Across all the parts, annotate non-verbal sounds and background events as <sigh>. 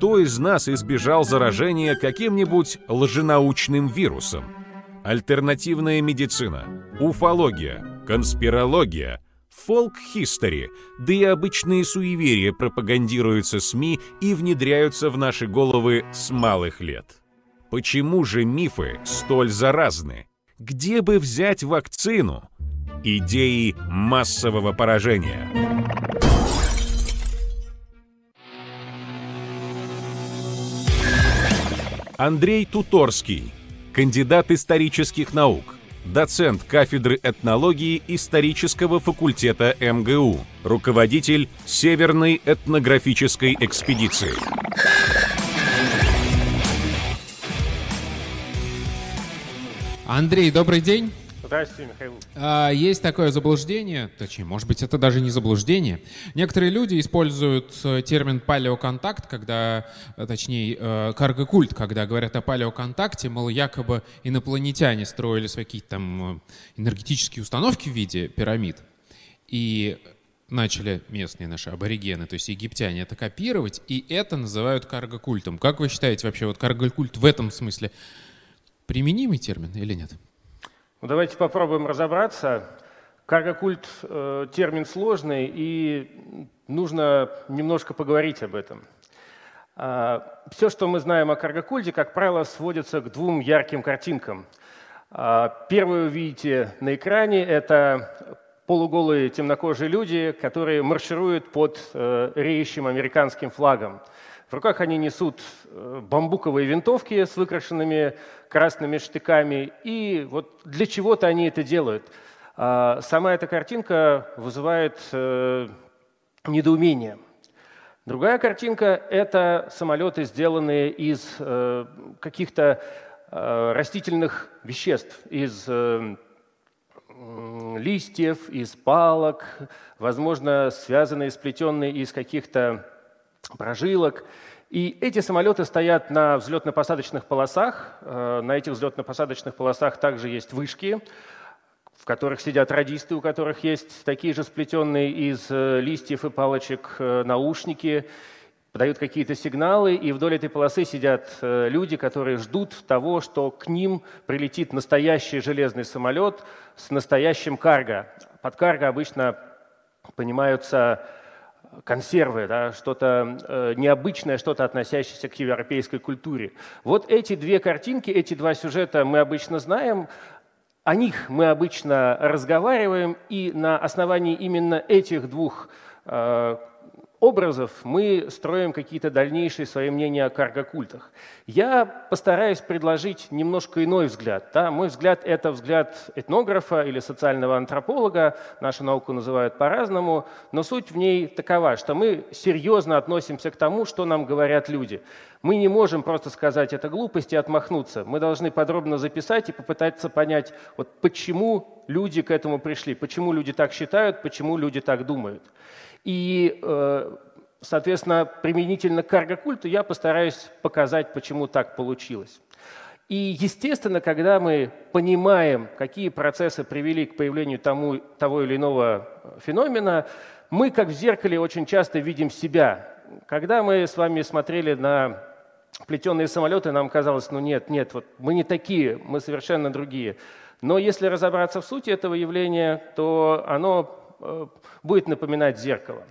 кто из нас избежал заражения каким-нибудь лженаучным вирусом? Альтернативная медицина, уфология, конспирология, фолк-хистори, да и обычные суеверия пропагандируются СМИ и внедряются в наши головы с малых лет. Почему же мифы столь заразны? Где бы взять вакцину? Идеи массового поражения. Андрей Туторский, кандидат исторических наук, доцент кафедры этнологии исторического факультета МГУ, руководитель Северной этнографической экспедиции. Андрей, добрый день. Здравствуйте, Михаил. А, есть такое заблуждение, точнее, может быть, это даже не заблуждение. Некоторые люди используют э, термин палеоконтакт, когда, э, точнее, э, каргокульт, когда говорят о палеоконтакте, мол, якобы инопланетяне строили свои какие-то там энергетические установки в виде пирамид. И начали местные наши аборигены, то есть египтяне, это копировать, и это называют каргокультом. Как вы считаете вообще, вот каргокульт в этом смысле применимый термин или нет? Ну, давайте попробуем разобраться. Каргокульт э, термин сложный, и нужно немножко поговорить об этом. А, все, что мы знаем о каргокульте, как правило, сводится к двум ярким картинкам. А, первую видите на экране – это полуголые темнокожие люди, которые маршируют под э, реющим американским флагом. В руках они несут э, бамбуковые винтовки с выкрашенными красными штыками, и вот для чего-то они это делают. А сама эта картинка вызывает э, недоумение. Другая картинка – это самолеты, сделанные из э, каких-то растительных веществ, из листьев, из палок, возможно, связанные, сплетенные из каких-то прожилок. И эти самолеты стоят на взлетно-посадочных полосах. Э, на этих взлетно-посадочных полосах также есть вышки, в которых сидят радисты, у которых есть такие же сплетенные из э, листьев и палочек э, наушники, подают какие-то сигналы, и вдоль этой полосы сидят люди, которые ждут того, что к ним прилетит настоящий железный самолет с настоящим карго. Под карго обычно понимаются консервы, да, что-то э, необычное, что-то относящееся к европейской культуре. Вот эти две картинки, эти два сюжета мы обычно знаем, о них мы обычно разговариваем, и на основании именно этих двух э, образов мы строим какие-то дальнейшие свои мнения о каргокультах. Я постараюсь предложить немножко иной взгляд. Да? Мой взгляд – это взгляд этнографа или социального антрополога, нашу науку называют по-разному, но суть в ней такова, что мы серьезно относимся к тому, что нам говорят люди. Мы не можем просто сказать «это глупость» и отмахнуться. Мы должны подробно записать и попытаться понять, вот почему люди к этому пришли, почему люди так считают, почему люди так думают. И, э, соответственно, применительно к карго-культу я постараюсь показать, почему так получилось. И, естественно, когда мы понимаем, какие процессы привели к появлению тому, того или иного феномена, мы, как в зеркале, очень часто видим себя. Когда мы с вами смотрели на плетеные самолеты, нам казалось, ну нет, нет, вот мы не такие, мы совершенно другие. Но если разобраться в сути этого явления, то оно будет напоминать зеркало.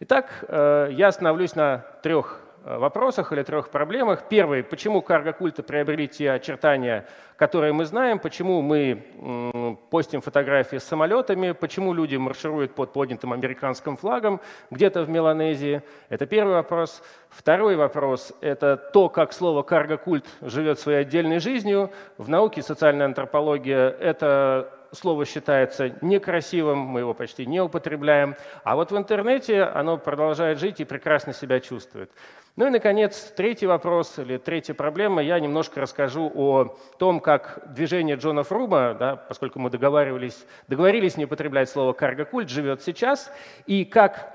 Итак, э, я остановлюсь на трех э, вопросах или трех проблемах. Первый, почему карго-культы приобрели те очертания, которые мы знаем, почему мы постим фотографии с самолетами, почему люди маршируют под поднятым американским флагом где-то в Меланезии. Это первый вопрос. Второй вопрос – это то, как слово карго-культ живет своей отдельной жизнью. В науке социальная антропология – это слово считается некрасивым, мы его почти не употребляем, а вот в интернете оно продолжает жить и прекрасно себя чувствует. Ну и, наконец, третий вопрос или третья проблема. Я немножко расскажу о том, как движение Джона Фрума, да, поскольку мы договаривались, договорились не употреблять слово «каргокульт», живет сейчас, и как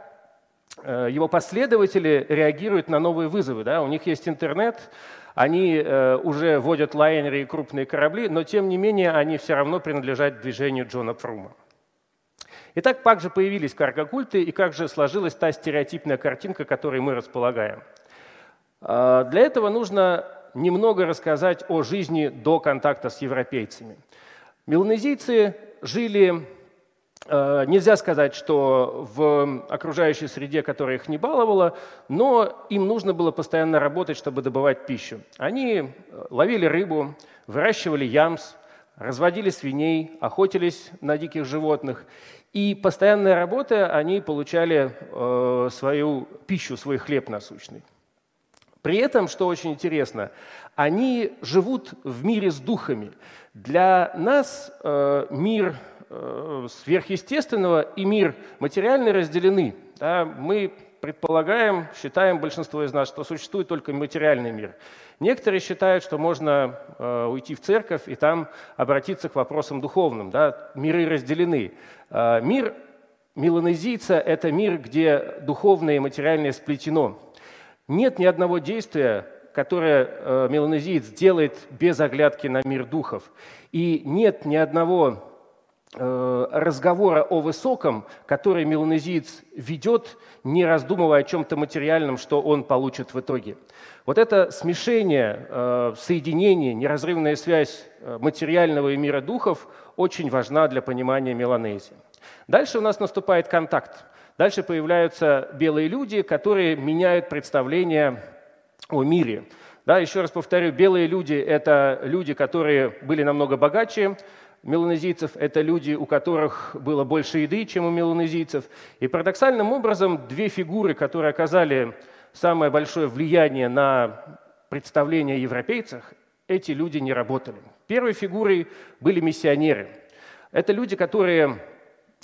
э, его последователи реагируют на новые вызовы. Да? У них есть интернет, они э, уже водят лайнеры и крупные корабли, но тем не менее они все равно принадлежат движению Джона Фрума. Итак, как же появились каргокульты и как же сложилась та стереотипная картинка, которой мы располагаем? А, для этого нужно немного рассказать о жизни до контакта с европейцами. Меланезийцы жили Э, нельзя сказать, что в окружающей среде, которая их не баловала, но им нужно было постоянно работать, чтобы добывать пищу. Они э, ловили рыбу, выращивали ямс, разводили свиней, охотились на диких животных. И постоянная работа, они получали э, свою пищу, свой хлеб насущный. При этом, что очень интересно, они живут в мире с духами. Для нас э, мир Э, сверхъестественного и мир материальный разделены. Да, мы предполагаем, считаем большинство из нас, что существует только материальный мир. Некоторые считают, что можно э, уйти в церковь и там обратиться к вопросам духовным. Да? Миры разделены. Э, мир меланезийца – это мир, где духовное и материальное сплетено. Нет ни одного действия, которое э, меланезиец делает без оглядки на мир духов. И нет ни одного Э, разговора о высоком, который меланезиец ведет, не раздумывая о чем-то материальном, что он получит в итоге. Вот это смешение, э, соединение, неразрывная связь э, материального и мира духов очень важна для понимания меланезии. Дальше у нас наступает контакт. Дальше появляются белые люди, которые меняют представление о мире. Да, еще раз повторю, белые люди – это люди, которые были намного богаче, меланезийцев – это люди, у которых было больше еды, чем у меланезийцев. И парадоксальным образом две фигуры, которые оказали самое большое влияние на представление о европейцах, эти люди не работали. Первой фигурой были миссионеры. Это люди, которые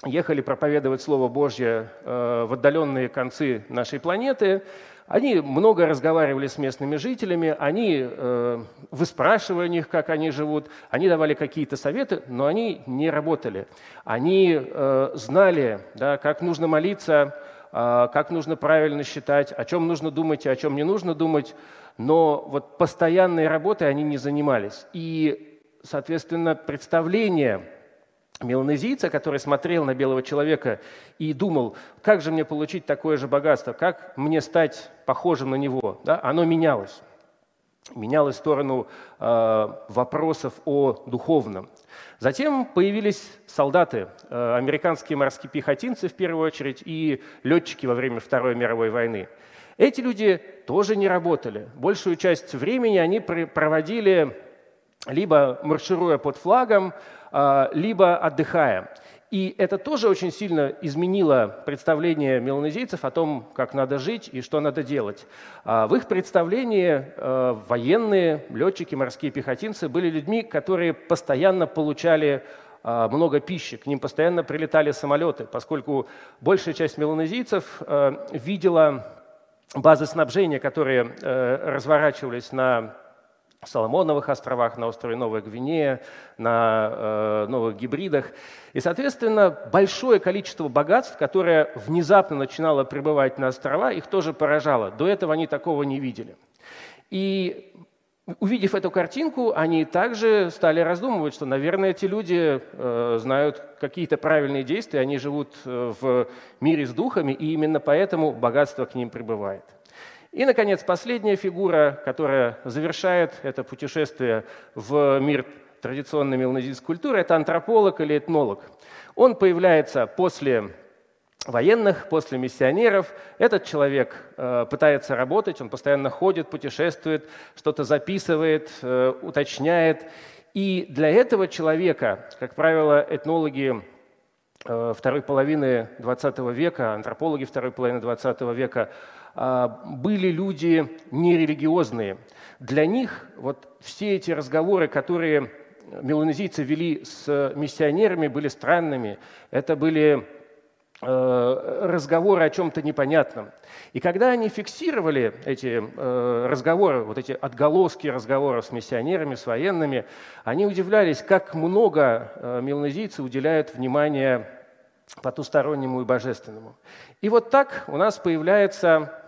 ехали проповедовать Слово Божье э, в отдаленные концы нашей планеты – они много разговаривали с местными жителями, они э, выспрашивали у них, как они живут, они давали какие-то советы, но они не работали. Они э, знали, да, как нужно молиться, э, как нужно правильно считать, о чем нужно думать и о чем не нужно думать, но вот постоянной работой они не занимались. И, соответственно, представление меланезийца, который смотрел на белого человека и думал, как же мне получить такое же богатство, как мне стать похожим на него, да, оно менялось. Менялось в сторону э, вопросов о духовном. Затем появились солдаты, э, американские морские пехотинцы в первую очередь и летчики во время Второй мировой войны. Эти люди тоже не работали. Большую часть времени они проводили либо маршируя под флагом, либо отдыхая. И это тоже очень сильно изменило представление меланезийцев о том, как надо жить и что надо делать. А, в их представлении а, военные, летчики, морские пехотинцы были людьми, которые постоянно получали много пищи, к ним постоянно прилетали самолеты, поскольку большая часть меланезийцев видела базы снабжения, которые разворачивались на Соломоновых островах, на острове Новая Гвинея, на э, новых гибридах. И, соответственно, большое количество богатств, которое внезапно начинало прибывать на острова, их тоже поражало. До этого они такого не видели. И увидев эту картинку, они также стали раздумывать, что, наверное, эти люди э, знают какие-то правильные действия, они живут э, в мире с духами, и именно поэтому богатство к ним прибывает. И, наконец, последняя фигура, которая завершает это путешествие в мир традиционной меланезийской культуры, это антрополог или этнолог. Он появляется после военных, после миссионеров. Этот человек э, пытается работать, он постоянно ходит, путешествует, что-то записывает, э, уточняет. И для этого человека, как правило, этнологи э, второй половины XX века, антропологи второй половины XX века были люди нерелигиозные. Для них вот все эти разговоры, которые меланезийцы вели с миссионерами, были странными. Это были э, разговоры о чем-то непонятном. И когда они фиксировали эти э, разговоры, вот эти отголоски разговоров с миссионерами, с военными, они удивлялись, как много э, меланезийцы уделяют внимания потустороннему и божественному. И вот так у нас появляется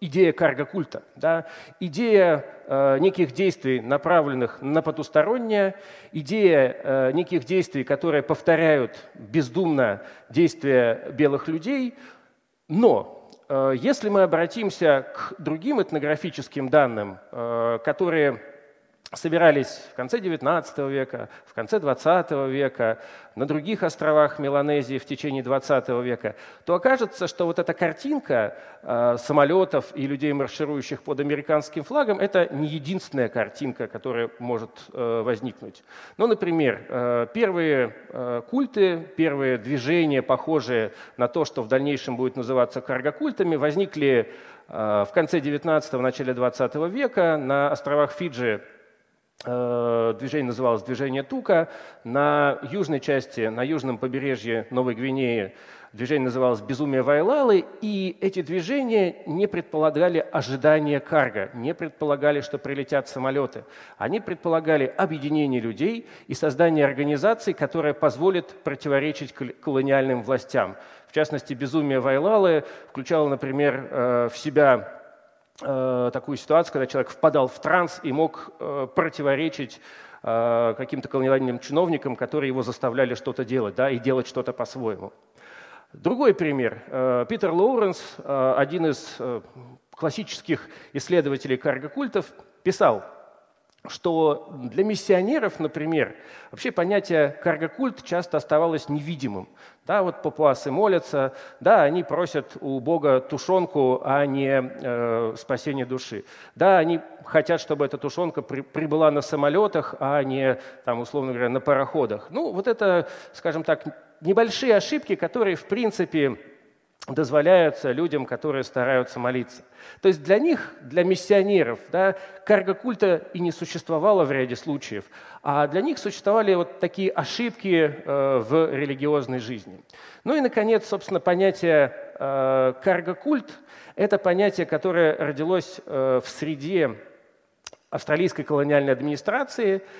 идея карго-культа, да, идея э, неких действий, направленных на потустороннее, идея э, неких действий, которые повторяют бездумно действия белых людей, но э, если мы обратимся к другим этнографическим данным, э, которые собирались в конце XIX века, в конце XX века, на других островах Меланезии в течение XX века, то окажется, что вот эта картинка э, самолетов и людей, марширующих под американским флагом, это не единственная картинка, которая может э, возникнуть. Ну, например, э, первые э, культы, первые движения, похожие на то, что в дальнейшем будет называться каргокультами, возникли э, в конце XIX – начале XX века на островах Фиджи движение называлось «Движение Тука». На южной части, на южном побережье Новой Гвинеи движение называлось «Безумие Вайлалы», и эти движения не предполагали ожидания карга, не предполагали, что прилетят самолеты. Они предполагали объединение людей и создание организации, которая позволит противоречить колониальным властям. В частности, «Безумие Вайлалы» включало, например, э, в себя Э, такую ситуацию, когда человек впадал в транс и мог э, противоречить э, каким-то колониальным чиновникам, которые его заставляли что-то делать, да, и делать что-то по-своему. Другой пример. Питер Лоуренс, один из классических исследователей каргокультов, писал – что для миссионеров, например, вообще понятие каргокульт часто оставалось невидимым. Да, вот папуасы молятся, да, они просят у Бога тушенку, а не э, спасение души. Да, они хотят, чтобы эта тушенка при, прибыла на самолетах, а не, там, условно говоря, на пароходах. Ну, вот это, скажем так, небольшие ошибки, которые, в принципе, дозволяются людям, которые стараются молиться. То есть для них, для миссионеров, да, карго-культа и не существовало в ряде случаев, а для них существовали вот такие ошибки э, в религиозной жизни. Ну и, наконец, собственно, понятие э, карго-культ – это понятие, которое родилось э, в среде австралийской колониальной администрации –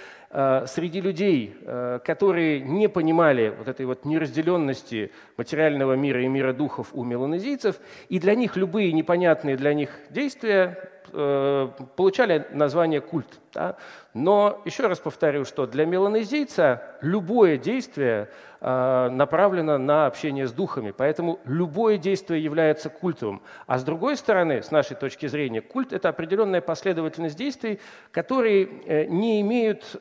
среди людей, э, которые не понимали вот этой вот неразделенности материального мира и мира духов у меланезийцев, и для них любые непонятные для них действия Э, получали название культ. Да? Но еще раз повторю, что для меланезийца любое действие э, направлено на общение с духами, поэтому любое действие является культовым. А с другой стороны, с нашей точки зрения, культ – это определенная последовательность действий, которые э, не имеют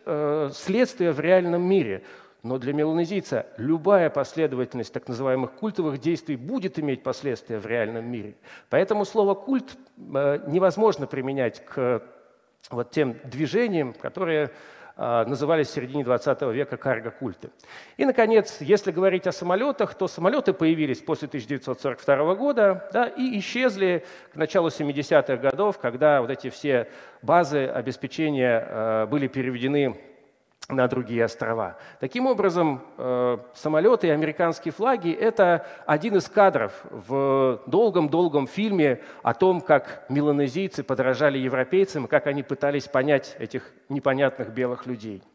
следствия в реальном мире. Но для меланезийца любая последовательность так называемых культовых действий будет иметь последствия в реальном мире. Поэтому слово «культ» э, невозможно применять к вот тем движениям, которые э, назывались в середине 20 века карго-культы. И, наконец, если говорить о самолетах, то самолеты появились после 1942 года да, и исчезли к началу 70-х годов, когда вот эти все базы обеспечения э, были переведены на другие острова. Таким образом, э, самолеты и американские флаги – это один из кадров в долгом-долгом фильме о том, как меланезийцы подражали европейцам, как они пытались понять этих непонятных белых людей –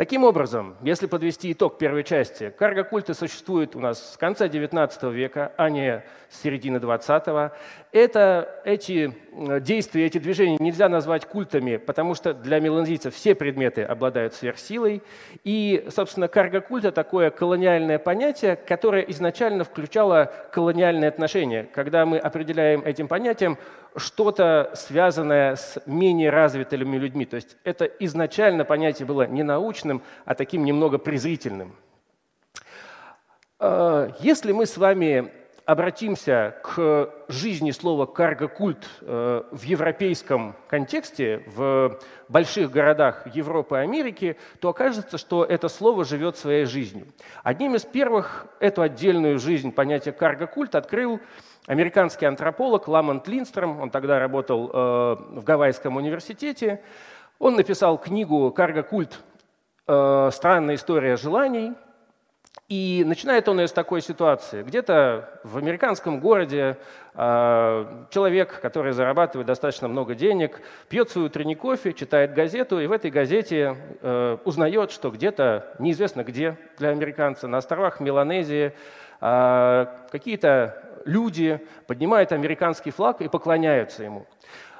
Таким образом, если подвести итог первой части, карго-культы существуют у нас с конца XIX века, а не с середины XX. Это, эти действия, эти движения нельзя назвать культами, потому что для меланзийцев все предметы обладают сверхсилой. И, собственно, карго-культ – это такое колониальное понятие, которое изначально включало колониальные отношения. Когда мы определяем этим понятием что-то связанное с менее развитыми людьми. То есть это изначально понятие было не научным, а таким немного презрительным. А, если мы с вами обратимся к жизни слова «карго-культ» э, в европейском контексте, в больших городах Европы и Америки, то окажется, что это слово живет своей жизнью. Одним из первых эту отдельную жизнь понятия «карго-культ» открыл американский антрополог Ламонт Линстром, он тогда работал э, в Гавайском университете, он написал книгу «Карго-культ. Э, странная история желаний», и начинает он из такой ситуации. Где-то в американском городе э, человек, который зарабатывает достаточно много денег, пьет свой утренний кофе, читает газету, и в этой газете э, узнает, что где-то, неизвестно где для американца, на островах Меланезии, э, какие-то люди поднимают американский флаг и поклоняются ему.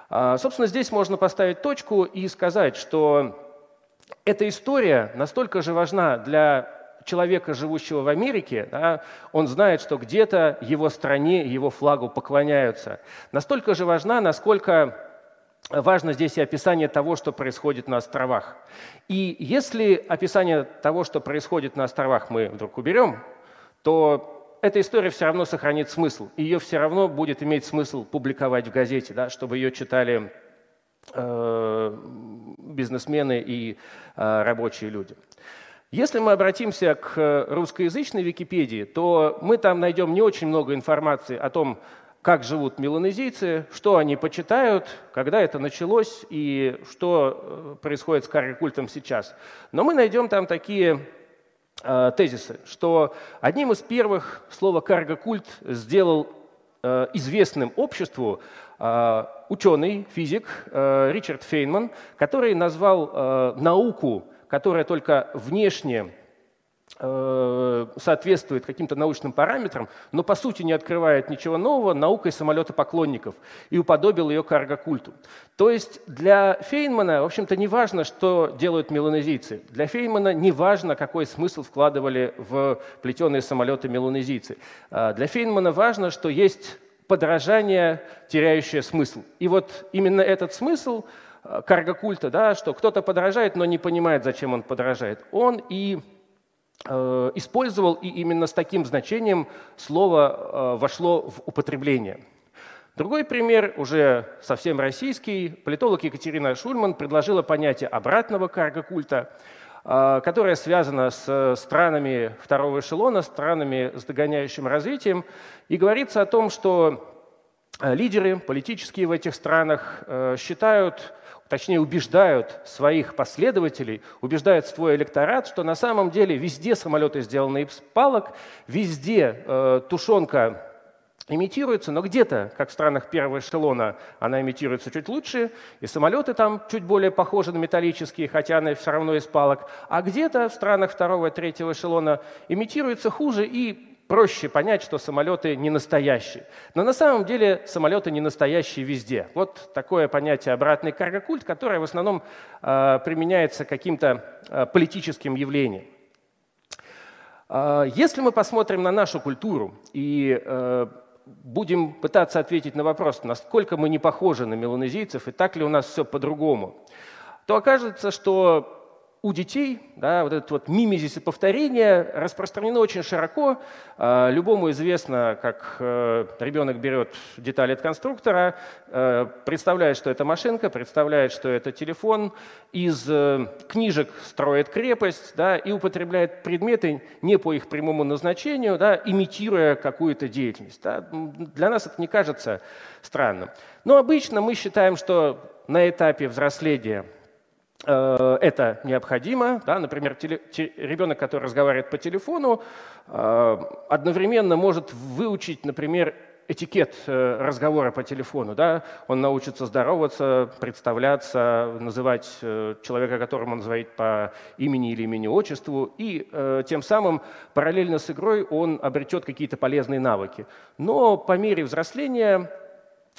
А, собственно, здесь можно поставить точку и сказать, что эта история настолько же важна для человека, живущего в Америке, да, он знает, что где-то его стране, его флагу поклоняются. Настолько же важна, насколько важно здесь и описание того, что происходит на островах. И если описание того, что происходит на островах, мы вдруг уберем, то эта история все равно сохранит смысл. Ее все равно будет иметь смысл публиковать в газете, да, чтобы ее читали э, бизнесмены и э, рабочие люди. Если мы обратимся к русскоязычной Википедии, то мы там найдем не очень много информации о том, как живут меланезийцы, что они почитают, когда это началось и что э, происходит с карри-культом сейчас. Но мы найдем там такие тезисы, что одним из первых слово карго-культ сделал э, известным обществу э, ученый, физик э, Ричард Фейнман, который назвал э, науку, которая только внешне Э, соответствует каким-то научным параметрам, но по сути не открывает ничего нового наукой самолета поклонников и уподобил ее карго-культу. То есть для Фейнмана, в общем-то, не важно, что делают меланезийцы. Для Фейнмана не важно, какой смысл вкладывали в плетеные самолеты меланезийцы. А для Фейнмана важно, что есть подражание, теряющее смысл. И вот именно этот смысл э, карго-культа, да, что кто-то подражает, но не понимает, зачем он подражает, он и Э, использовал, и именно с таким значением слово э, вошло в употребление. Другой пример, уже совсем российский, политолог Екатерина Шульман предложила понятие обратного карго-культа, э, которое связано с странами второго эшелона, странами с догоняющим развитием, и говорится о том, что лидеры политические в этих странах считают точнее убеждают своих последователей, убеждают свой электорат, что на самом деле везде самолеты сделаны из палок, везде э, тушенка имитируется, но где-то, как в странах первого эшелона, она имитируется чуть лучше, и самолеты там чуть более похожи на металлические, хотя они все равно из палок, а где-то в странах второго и третьего эшелона имитируется хуже, и проще понять, что самолеты не настоящие. Но на самом деле самолеты не настоящие везде. Вот такое понятие обратный каргокульт, которое в основном э, применяется каким-то э, политическим явлениям. Э, если мы посмотрим на нашу культуру и э, будем пытаться ответить на вопрос, насколько мы не похожи на меланезийцев и так ли у нас все по-другому, то окажется, что у детей да, вот этот вот мимезис и повторение распространено очень широко. А, любому известно, как э, ребенок берет детали от конструктора, э, представляет, что это машинка, представляет, что это телефон, из э, книжек строит крепость да, и употребляет предметы не по их прямому назначению, да, имитируя какую-то деятельность. Да. Для нас это не кажется странным. Но обычно мы считаем, что на этапе взросления – это необходимо. Да? Например, теле, те, ребенок, который разговаривает по телефону, э, одновременно может выучить, например, этикет э, разговора по телефону. Да? Он научится здороваться, представляться, называть человека, которому он звонит по имени или имени-отчеству, и тем самым параллельно с игрой он обретет какие-то полезные навыки. Но по мере взросления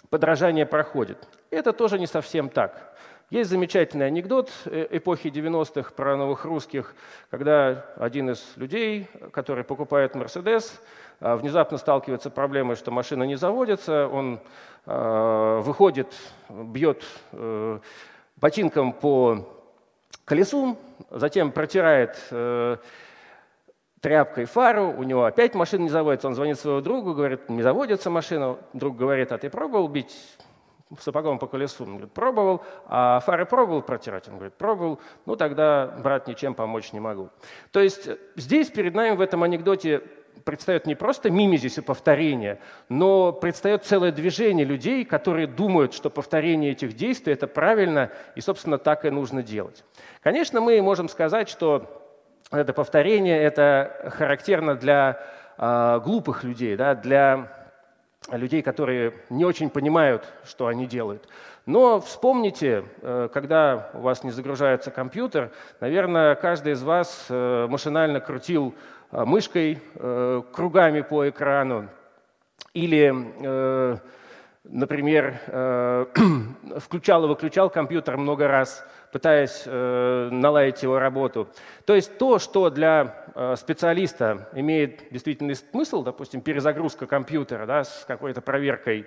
подражание проходит. Это тоже не совсем так. Есть замечательный анекдот э, эпохи 90-х про новых русских, когда один из людей, который покупает «Мерседес», а, внезапно сталкивается с проблемой, что машина не заводится, он а, выходит, бьет э, ботинком по колесу, затем протирает э, тряпкой фару, у него опять машина не заводится, он звонит своему другу, говорит, не заводится машина, друг говорит, а ты пробовал бить сапогом по колесу. Он говорит, пробовал. А фары пробовал протирать? Он говорит, пробовал. Ну, тогда, брат, ничем помочь не могу. То есть здесь перед нами в этом анекдоте предстает не просто мимезис и повторение, но предстает целое движение людей, которые думают, что повторение этих действий – это правильно, и, собственно, так и нужно делать. Конечно, мы можем сказать, что это повторение – это характерно для э, глупых людей, да, для людей, которые не очень понимают, что они делают. Но вспомните, э, когда у вас не загружается компьютер, наверное, каждый из вас э, машинально крутил э, мышкой кругами по экрану или например, <clears throat> включал и выключал компьютер много раз, пытаясь наладить его работу. То есть то, что для специалиста имеет действительный смысл, допустим, перезагрузка компьютера да, с какой-то проверкой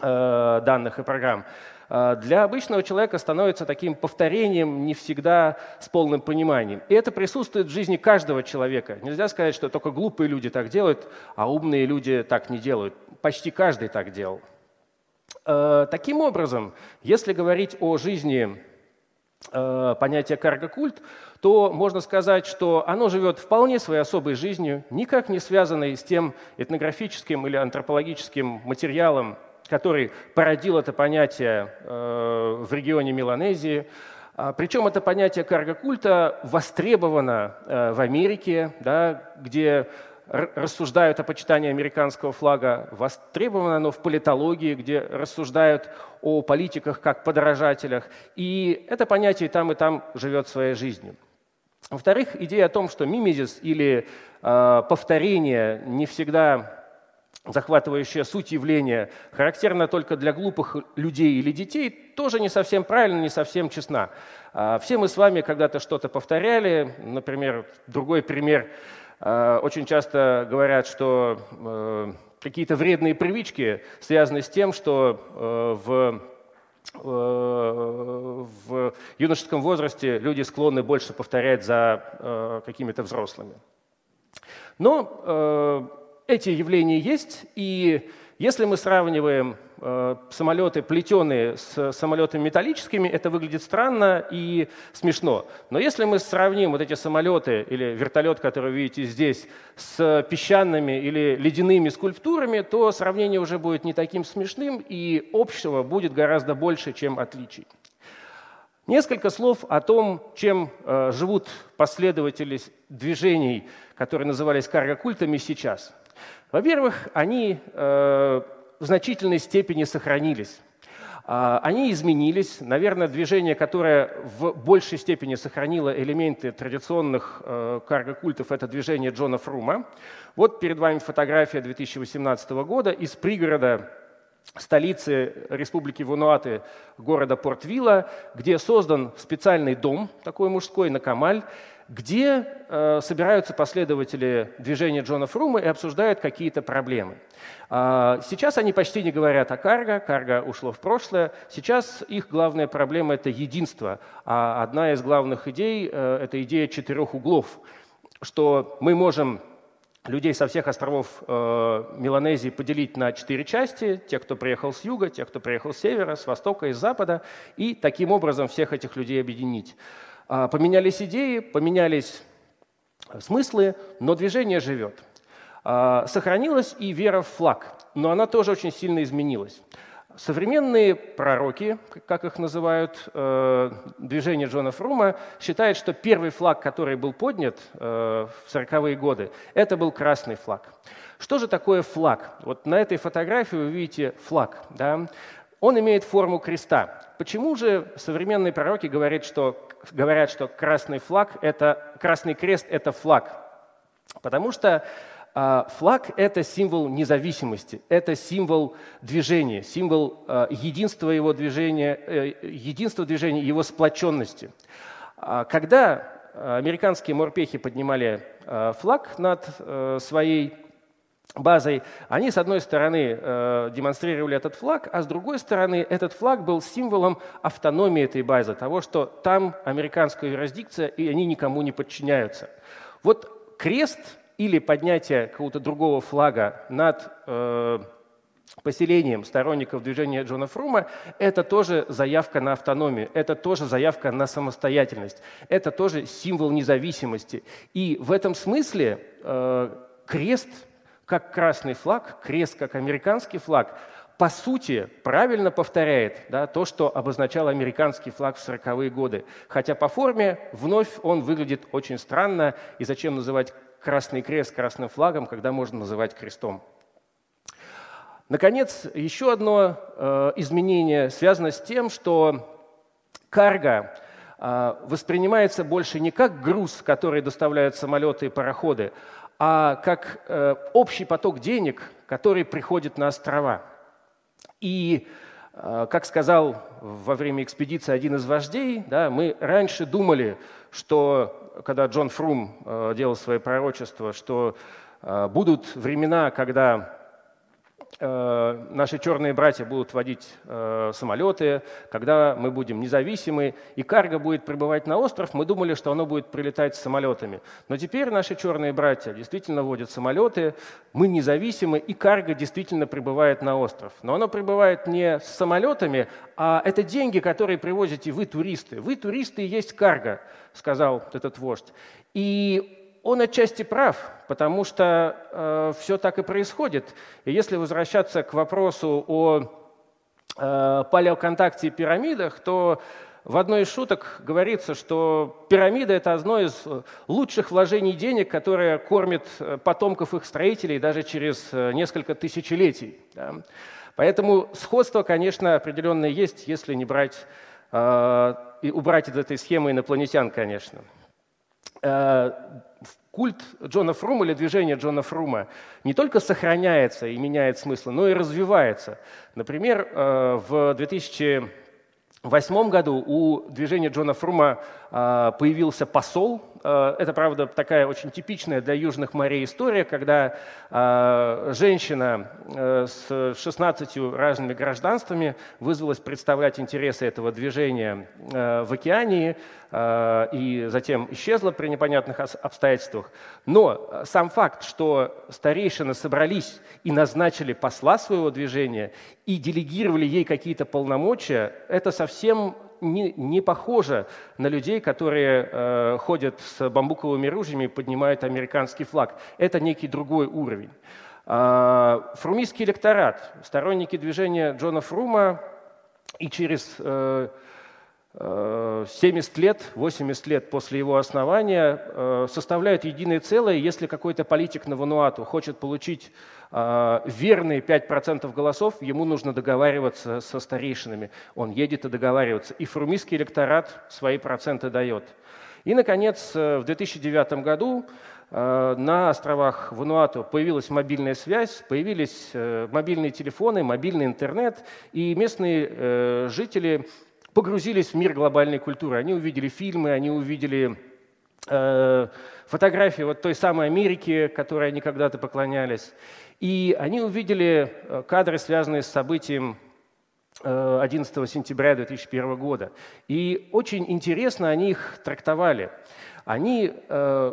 э, данных и программ, э, для обычного человека становится таким повторением не всегда с полным пониманием. И это присутствует в жизни каждого человека. Нельзя сказать, что только глупые люди так делают, а умные люди так не делают. Почти каждый так делал. Таким образом, если говорить о жизни Э, понятие карго-культ, то можно сказать, что оно живет вполне своей особой жизнью, никак не связанной с тем этнографическим или антропологическим материалом, который породил это понятие э, в регионе Меланезии. А, Причем это понятие карго-культа востребовано э, в Америке, да, где рассуждают о почитании американского флага, востребовано оно в политологии, где рассуждают о политиках как подражателях. И это понятие там, и там живет своей жизнью. Во-вторых, идея о том, что мимезис или э, повторение не всегда захватывающая суть явления, характерна только для глупых людей или детей, тоже не совсем правильно, не совсем честна. А, все мы с вами когда-то что-то повторяли. Например, другой пример – очень часто говорят, что э, какие-то вредные привычки связаны с тем, что э, в в юношеском возрасте люди склонны больше повторять за какими-то взрослыми. Но эти явления есть, и если мы сравниваем э, самолеты плетеные с самолетами металлическими, это выглядит странно и смешно. Но если мы сравним вот эти самолеты или вертолет, который вы видите здесь, с песчаными или ледяными скульптурами, то сравнение уже будет не таким смешным, и общего будет гораздо больше, чем отличий. Несколько слов о том, чем э, живут последователи движений, которые назывались карго-культами сейчас – во-первых, они э, в значительной степени сохранились. А, они изменились. Наверное, движение, которое в большей степени сохранило элементы традиционных э, карго-культов, это движение Джона Фрума. Вот перед вами фотография 2018 года из пригорода столицы Республики Вануаты, города Порт-Вилла, где создан специальный дом, такой мужской, на Камаль, где э, собираются последователи движения Джона Фрума и обсуждают какие-то проблемы. А, сейчас они почти не говорят о карго, карго ушло в прошлое. Сейчас их главная проблема – это единство. А одна из главных идей э, – это идея четырех углов, что мы можем людей со всех островов э, Меланезии поделить на четыре части, те, кто приехал с юга, те, кто приехал с севера, с востока и с запада, и таким образом всех этих людей объединить. А, поменялись идеи, поменялись смыслы, но движение живет. А, сохранилась и вера в флаг, но она тоже очень сильно изменилась. Современные пророки, как их называют, э, движение Джона Фрума, считают, что первый флаг, который был поднят э, в 40-е годы, это был красный флаг. Что же такое флаг? Вот на этой фотографии вы видите флаг. Да? Он имеет форму креста. Почему же современные пророки говорят, что говорят, что красный флаг это, красный крест – это флаг. Потому что э, флаг – это символ независимости, это символ движения, символ э, единства его движения, э, единства движения, его сплоченности. А когда американские морпехи поднимали флаг над э, своей базой, они, с одной стороны, э, демонстрировали этот флаг, а с другой стороны, этот флаг был символом автономии этой базы, того, что там американская юрисдикция, и они никому не подчиняются. Вот крест или поднятие какого-то другого флага над э, поселением сторонников движения Джона Фрума, это тоже заявка на автономию, это тоже заявка на самостоятельность, это тоже символ независимости. И в этом смысле э, крест – как красный флаг, крест как американский флаг, по сути, правильно повторяет да, то, что обозначал американский флаг в 40-е годы. Хотя по форме вновь он выглядит очень странно, и зачем называть красный крест красным флагом, когда можно называть крестом. Наконец, еще одно э, изменение связано с тем, что карго э, воспринимается больше не как груз, который доставляют самолеты и пароходы, а как э, общий поток денег, который приходит на острова. И А, как сказал во время экспедиции один из вождей, да, мы раньше думали, что когда Джон Фрум э, делал свои пророчества, что э, будут времена, когда Э, наши черные братья будут водить э, самолеты, когда мы будем независимы, и карго будет прибывать на остров, мы думали, что оно будет прилетать с самолетами. Но теперь наши черные братья действительно водят самолеты, мы независимы, и карго действительно прибывает на остров. Но оно прибывает не с самолетами, а это деньги, которые привозите вы, туристы. Вы, туристы, и есть карго, сказал этот вождь. И он отчасти прав, потому что э, все так и происходит. И если возвращаться к вопросу о э, палеоконтакте и пирамидах, то в одной из шуток говорится, что пирамида – это одно из лучших вложений денег, которое кормит э, потомков их строителей даже через э, несколько тысячелетий. Да. Поэтому сходство, конечно, определенное есть, если не брать, э, и убрать из этой схемы инопланетян, конечно. Э, культ Джона Фрума или движение Джона Фрума не только сохраняется и меняет смысл, но и развивается. Например, э, в 2008 году у движения Джона Фрума э, появился посол это, правда, такая очень типичная для южных морей история, когда э, женщина э, с 16 разными гражданствами вызвалась представлять интересы этого движения в океании и затем исчезла при непонятных обстоятельствах. Но сам факт, что старейшины собрались и назначили посла своего движения и делегировали ей какие-то полномочия, это совсем не, не похожа на людей, которые э, ходят с бамбуковыми ружьями и поднимают американский флаг. Это некий другой уровень. Э, фрумистский электорат, сторонники движения Джона Фрума и через э, 70 лет, 80 лет после его основания э, составляют единое целое. Если какой-то политик на Вануату хочет получить э, верные 5% голосов, ему нужно договариваться со старейшинами. Он едет и договаривается. И фрумистский электорат свои проценты дает. И, наконец, э, в 2009 году на островах Вануату появилась мобильная связь, появились мобильные телефоны, мобильный интернет, и местные жители погрузились в мир глобальной культуры. Они увидели фильмы, они увидели э, фотографии вот той самой Америки, которой они когда-то поклонялись. И они увидели э, кадры, связанные с событием 11 э, сентября 2001 года. И очень интересно они их трактовали. Они э,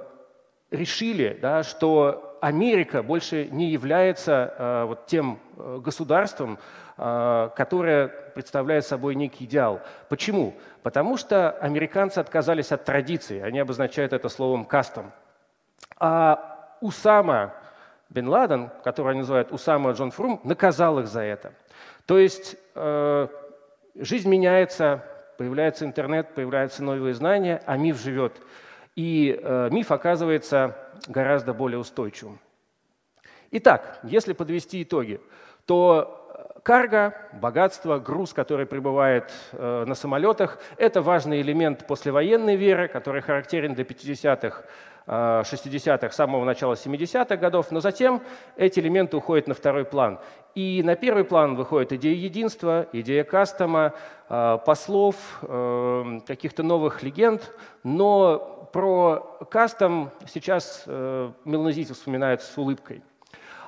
решили, да, что Америка больше не является э, вот тем э, государством, э, которое представляет собой некий идеал. Почему? Потому что американцы отказались от традиции, они обозначают это словом «кастом». А Усама Бен Ладен, которого они называют Усама Джон Фрум, наказал их за это. То есть э, жизнь меняется, появляется интернет, появляются новые знания, а миф живет. И э, миф оказывается гораздо более устойчивым. Итак, если подвести итоги, то Карго, богатство, груз, который прибывает э, на самолетах, это важный элемент послевоенной веры, который характерен для 50-х, э, 60-х, самого начала 70-х годов, но затем эти элементы уходят на второй план. И на первый план выходит идея единства, идея кастома, э, послов, э, каких-то новых легенд, но про кастом сейчас э, меланезийцы вспоминают с улыбкой.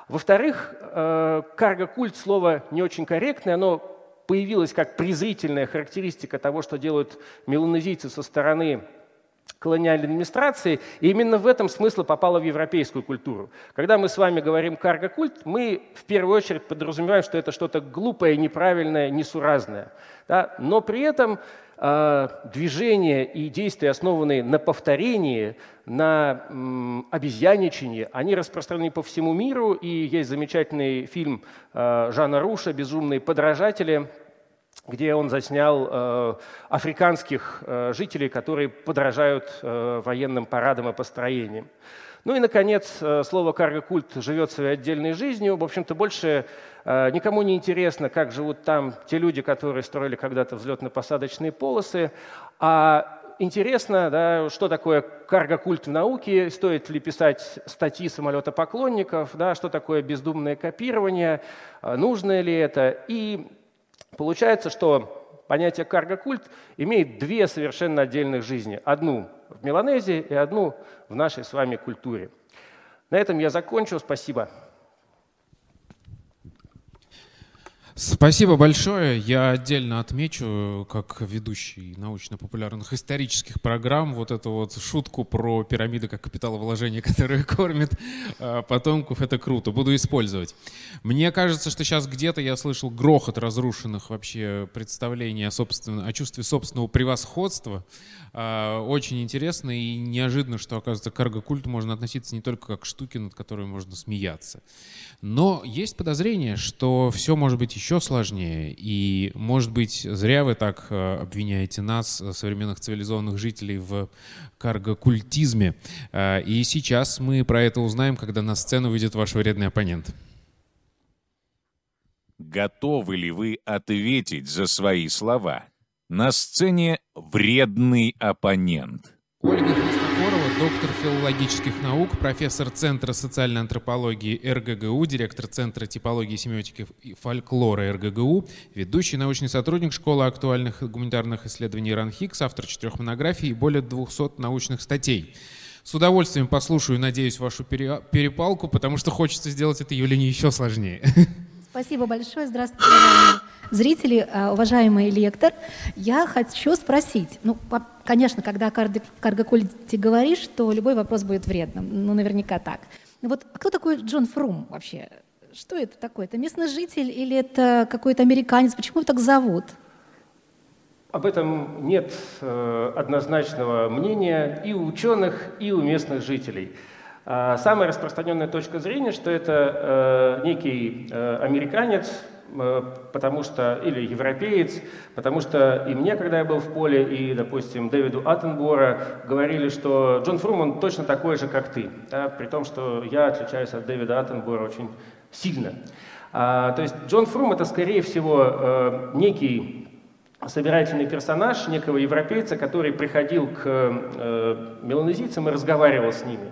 Во-вторых, э, карго-культ слово не очень корректное, оно появилось как презрительная характеристика того, что делают меланезийцы со стороны колониальной администрации, и именно в этом смысл попало в европейскую культуру. Когда мы с вами говорим карго-культ, мы в первую очередь подразумеваем, что это что-то глупое, неправильное, несуразное. Да? Но при этом движения и действия, основанные на повторении, на м, обезьяничании, они распространены по всему миру, и есть замечательный фильм э, Жана Руша «Безумные подражатели», где он заснял э, африканских э, жителей, которые подражают э, военным парадам и построениям. Ну и, наконец, э, слово «карго-культ» живет своей отдельной жизнью. В общем-то, больше э, никому не интересно, как живут там те люди, которые строили когда-то взлетно-посадочные полосы, а интересно, да, что такое карго-культ в науке, стоит ли писать статьи самолета-поклонников, да, что такое бездумное копирование, э, нужно ли это. И Получается, что понятие карго-культ имеет две совершенно отдельных жизни. Одну Меланезии и одну в нашей с вами культуре. На этом я закончу. Спасибо. Спасибо большое. Я отдельно отмечу, как ведущий научно-популярных исторических программ, вот эту вот шутку про пирамиды как капиталовложение, <laughs> которое кормит э, потомков. Это круто. Буду использовать. Мне кажется, что сейчас где-то я слышал грохот разрушенных вообще представлений о, собственно, о чувстве собственного превосходства. Э, очень интересно и неожиданно, что, оказывается, к карго-культу можно относиться не только как к штуке, над которой можно смеяться. Но есть подозрение, что все может быть еще сложнее. И, может быть, зря вы так э, обвиняете нас, э, современных цивилизованных жителей, в карго-культизме. Э, и сейчас мы про это узнаем, когда на сцену выйдет ваш вредный оппонент. Готовы ли вы ответить за свои слова? На сцене вредный оппонент. Ольга Христофорова, доктор филологических наук, профессор Центра социальной антропологии РГГУ, директор Центра типологии, семиотики и фольклора РГГУ, ведущий научный сотрудник Школы актуальных гуманитарных исследований РАНХИКС, автор четырех монографий и более 200 научных статей. С удовольствием послушаю, надеюсь, вашу перепалку, потому что хочется сделать это явление еще сложнее. <laughs> Спасибо большое. Здравствуйте, зрители, а, уважаемый лектор. Я хочу спросить, ну, конечно, когда о каргокульте говоришь, что любой вопрос будет вредным, ну, наверняка так. Ну вот кто такой Джон Фрум вообще? Что это такое? Это местный житель или это какой-то американец? Почему его так зовут? Об этом нет э, однозначного мнения и у ученых, и у местных жителей. А самая распространенная точка зрения, что это э, некий э, американец, э, потому что, или европеец, потому что и мне, когда я был в поле, и, допустим, Дэвиду Аттенбора говорили, что Джон Фрум, он точно такой же, как ты, да, при том, что я отличаюсь от Дэвида Аттенбора очень сильно. А, то есть Джон Фрум это, скорее всего, некий собирательный персонаж некого европейца, который приходил к меланезийцам и разговаривал с ними.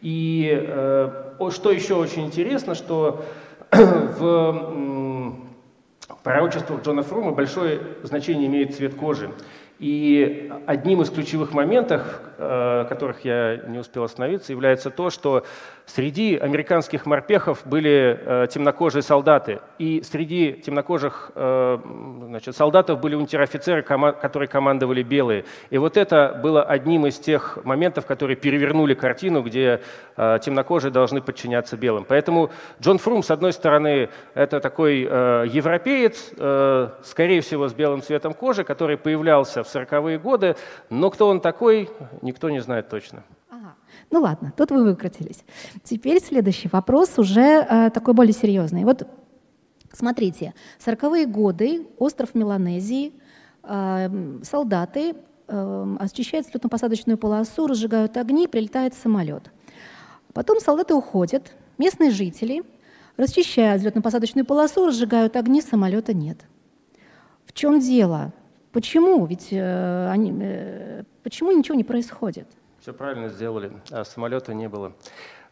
И э, что еще очень интересно, что <clears throat> в пророчествах Джона Фрума большое значение имеет цвет кожи. И одним из ключевых моментов, э, которых я не успел остановиться, является то, что среди американских морпехов были э, темнокожие солдаты. И среди темнокожих э, значит, солдатов были унтер-офицеры, которые командовали белые. И вот это было одним из тех моментов, которые перевернули картину, где темнокожие должны подчиняться белым. Поэтому Джон Фрум, с одной стороны, это такой европеец, скорее всего, с белым цветом кожи, который появлялся в 40-е годы, но кто он такой, никто не знает точно. Ага. Ну ладно, тут вы выкрутились. Теперь следующий вопрос уже э, такой более серьезный. Вот смотрите, 40-е годы, остров Меланезии, э, солдаты э, очищают взлетно-посадочную полосу, разжигают огни, прилетает самолет. Потом солдаты уходят, местные жители расчищают взлетно-посадочную полосу, разжигают огни, самолета нет. В чем дело? Почему? Ведь э, они, э, почему ничего не происходит? Все правильно сделали, а самолета не было.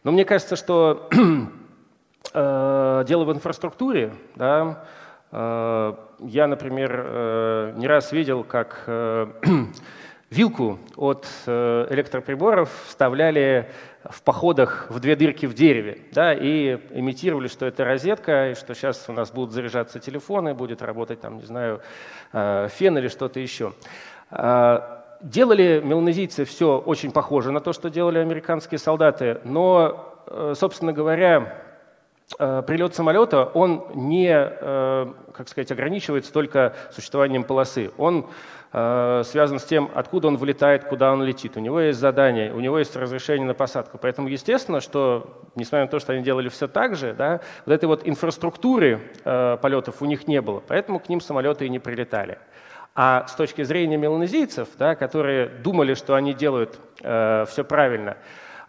Но мне кажется, что <clears throat> э, дело в инфраструктуре. Да? Э, я, например, э, не раз видел, как <clears throat> вилку от электроприборов вставляли в походах в две дырки в дереве, да, и имитировали, что это розетка, и что сейчас у нас будут заряжаться телефоны, будет работать там, не знаю, фен или что-то еще. А, делали меланезийцы все очень похоже на то, что делали американские солдаты, но, э, собственно говоря, прилет самолета, он не, как сказать, ограничивается только существованием полосы. Он Э, связан с тем, откуда он вылетает, куда он летит. У него есть задание, у него есть разрешение на посадку. Поэтому естественно, что, несмотря на то, что они делали все так же, да, вот этой вот инфраструктуры э, полетов у них не было, поэтому к ним самолеты и не прилетали. А с точки зрения меланезийцев, да, которые думали, что они делают э, все правильно,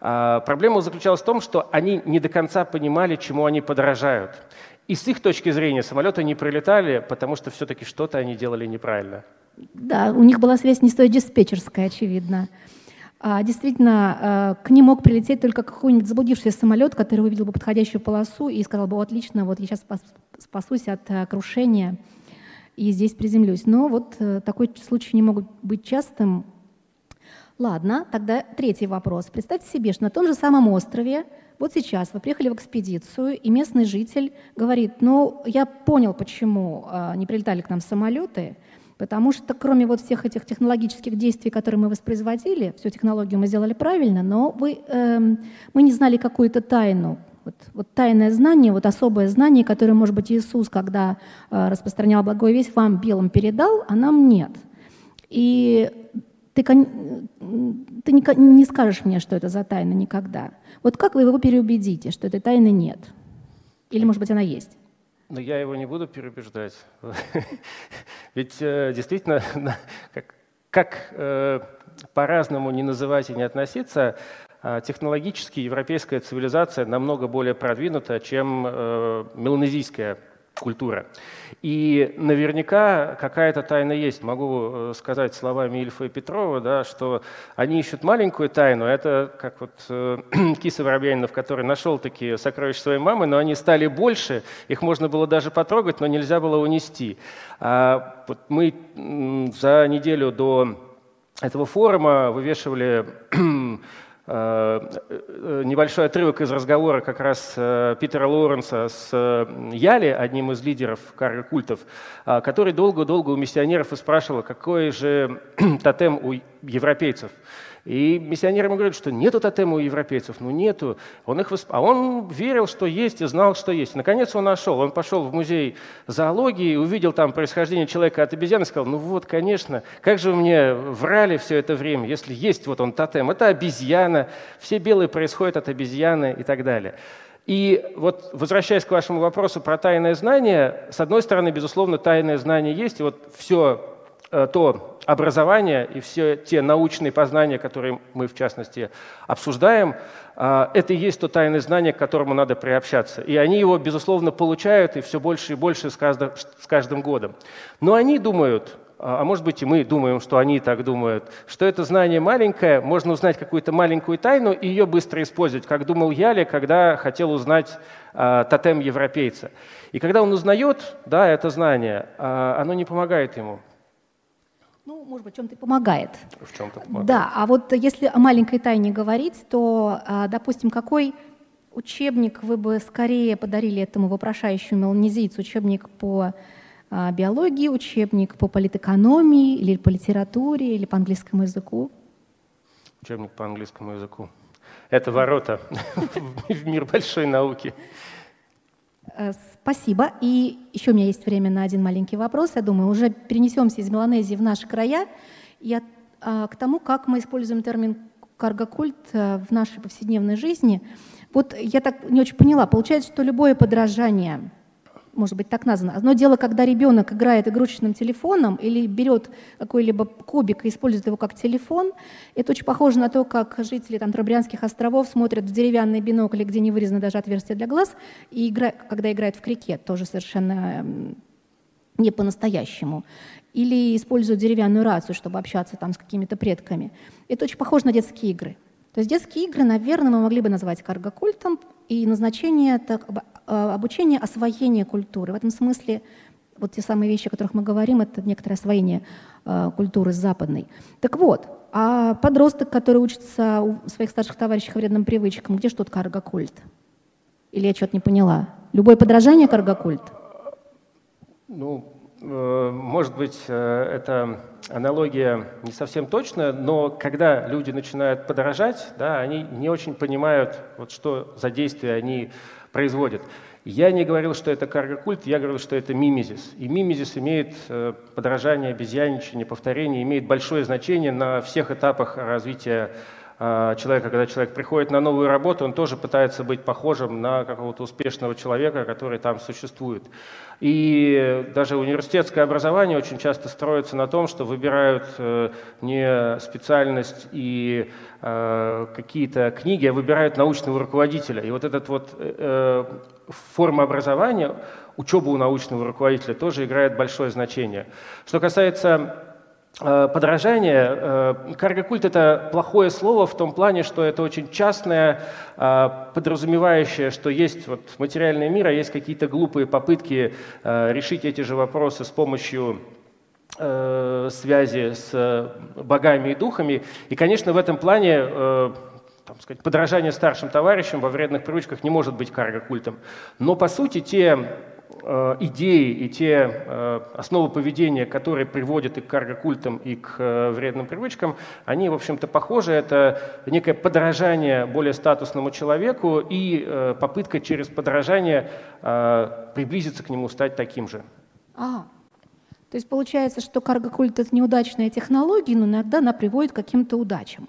э, проблема заключалась в том, что они не до конца понимали, чему они подражают. И с их точки зрения самолеты не прилетали, потому что все-таки что-то они делали неправильно. Да, у них была связь не столь диспетчерская, очевидно. А, действительно, а, к ним мог прилететь только какой-нибудь заблудившийся самолет, который увидел бы подходящую полосу и сказал бы, отлично, вот я сейчас спасусь от а, крушения. И здесь приземлюсь. Но вот э, такой случай не могут быть частым. Ладно, тогда третий вопрос. Представьте себе, что на том же самом острове вот сейчас вы приехали в экспедицию, и местный житель говорит, ну, я понял, почему э, не прилетали к нам самолеты, Потому что кроме вот всех этих технологических действий, которые мы воспроизводили, всю технологию мы сделали правильно, но вы, э, мы не знали какую-то тайну. Вот, вот тайное знание, вот особое знание, которое, может быть, Иисус, когда э, распространял благую весть, вам белым передал, а нам нет. И ты, ты не, не скажешь мне, что это за тайна никогда. Вот как вы его переубедите, что этой тайны нет? Или, может быть, она есть? Но я его не буду переубеждать. <laughs> Ведь э, действительно, <laughs> как, как э, по-разному не называть и не относиться, технологически европейская цивилизация намного более продвинута, чем э, меланезийская культура. И наверняка какая-то тайна есть. Могу э, сказать словами Ильфа и Петрова, да, что они ищут маленькую тайну. Это как вот э, <clears throat> Киса Воробьянинов, который нашел такие сокровища своей мамы, но они стали больше, их можно было даже потрогать, но нельзя было унести. А вот мы за неделю до этого форума вывешивали <clears throat> э, небольшой отрывок из разговора как раз э, Питера Лоуренса с Яли, одним из лидеров карго-культов, который долго-долго у миссионеров спрашивал, какой же <clears throat> тотем у европейцев – и миссионеры ему говорят, что нету тотема у европейцев, ну нету. Он их восп... А он верил, что есть и знал, что есть. Наконец он нашел. Он пошел в музей зоологии, увидел там происхождение человека от обезьяны сказал, ну вот, конечно, как же вы мне врали все это время, если есть вот он тотем. Это обезьяна, все белые происходят от обезьяны и так далее. И вот возвращаясь к вашему вопросу про тайное знание, с одной стороны, безусловно, тайное знание есть, и вот все то образование и все те научные познания, которые мы, в частности, обсуждаем, э, это и есть то тайное знание, к которому надо приобщаться. И они его, безусловно, получают, и все больше и больше с каждым, годом. Но они думают, а, а может быть и мы думаем, что они так думают, что это знание маленькое, можно узнать какую-то маленькую тайну и ее быстро использовать, как думал Яли, когда хотел узнать а, тотем европейца. И когда он узнает да, это знание, а, оно не помогает ему. Ну, может быть, в чем-то помогает. В чем-то помогает. Да, а вот если о маленькой тайне говорить, то, а, допустим, какой учебник вы бы скорее подарили этому вопрошающему меланезийцу? Учебник по а, биологии, учебник по политэкономии, или по литературе, или по английскому языку? Учебник по английскому языку. Это ворота <laughs> в мир большой науки. Э, спасибо. И еще у меня есть время на один маленький вопрос. Я думаю, уже перенесемся из Меланезии в наши края. Я а, к тому, как мы используем термин каргокульт э, в нашей повседневной жизни. Вот я так не очень поняла. Получается, что любое подражание может быть, так названо. Одно дело, когда ребенок играет игрушечным телефоном или берет какой-либо кубик и использует его как телефон. Это очень похоже на то, как жители там, Трабрянских островов смотрят в деревянный бинокль, где не вырезано даже отверстие для глаз, и игра, когда играют в крикет, тоже совершенно не по-настоящему. Или используют деревянную рацию, чтобы общаться там с какими-то предками. Это очень похоже на детские игры. То есть детские игры, наверное, мы могли бы назвать каргокультом, и назначение это а, обучение освоения культуры. В этом смысле вот те самые вещи, о которых мы говорим, это некоторое освоение э, культуры западной. Так вот, а подросток, который учится у своих старших товарищей вредным привычкам, где же тут каргокульт? Или я что-то не поняла? Любое подражание каргокульт? Ну, может быть, э, это аналогия не совсем точная, но когда люди начинают подражать, да, они не очень понимают, вот что за действия они производят. Я не говорил, что это каргокульт, я говорил, что это мимезис. И мимезис имеет э, подражание, обезьяничание, повторение, имеет большое значение на всех этапах развития человека, когда человек приходит на новую работу, он тоже пытается быть похожим на какого-то успешного человека, который там существует. И даже университетское образование очень часто строится на том, что выбирают э, не специальность и э, какие-то книги, а выбирают научного руководителя. И вот этот вот э, форма образования, учеба у научного руководителя тоже играет большое значение. Что касается подражание. Э, каргокульт – это плохое слово в том плане, что это очень частное, э, подразумевающее, что есть вот материальный мир, а есть какие-то глупые попытки решить эти же вопросы с помощью связи с богами и духами. И, конечно, в этом плане там, сказать, подражание старшим товарищам во вредных привычках не может быть карго-культом. Но, по сути, те Э, идеи и те э, основы поведения, которые приводят и к каргокультам, и к э, вредным привычкам, они, в общем-то, похожи. Это некое подражание более статусному человеку и попытка через подражание приблизиться к нему, стать таким же. А, то есть получается, что каргокульт – это неудачная технология, но иногда она приводит к каким-то удачам.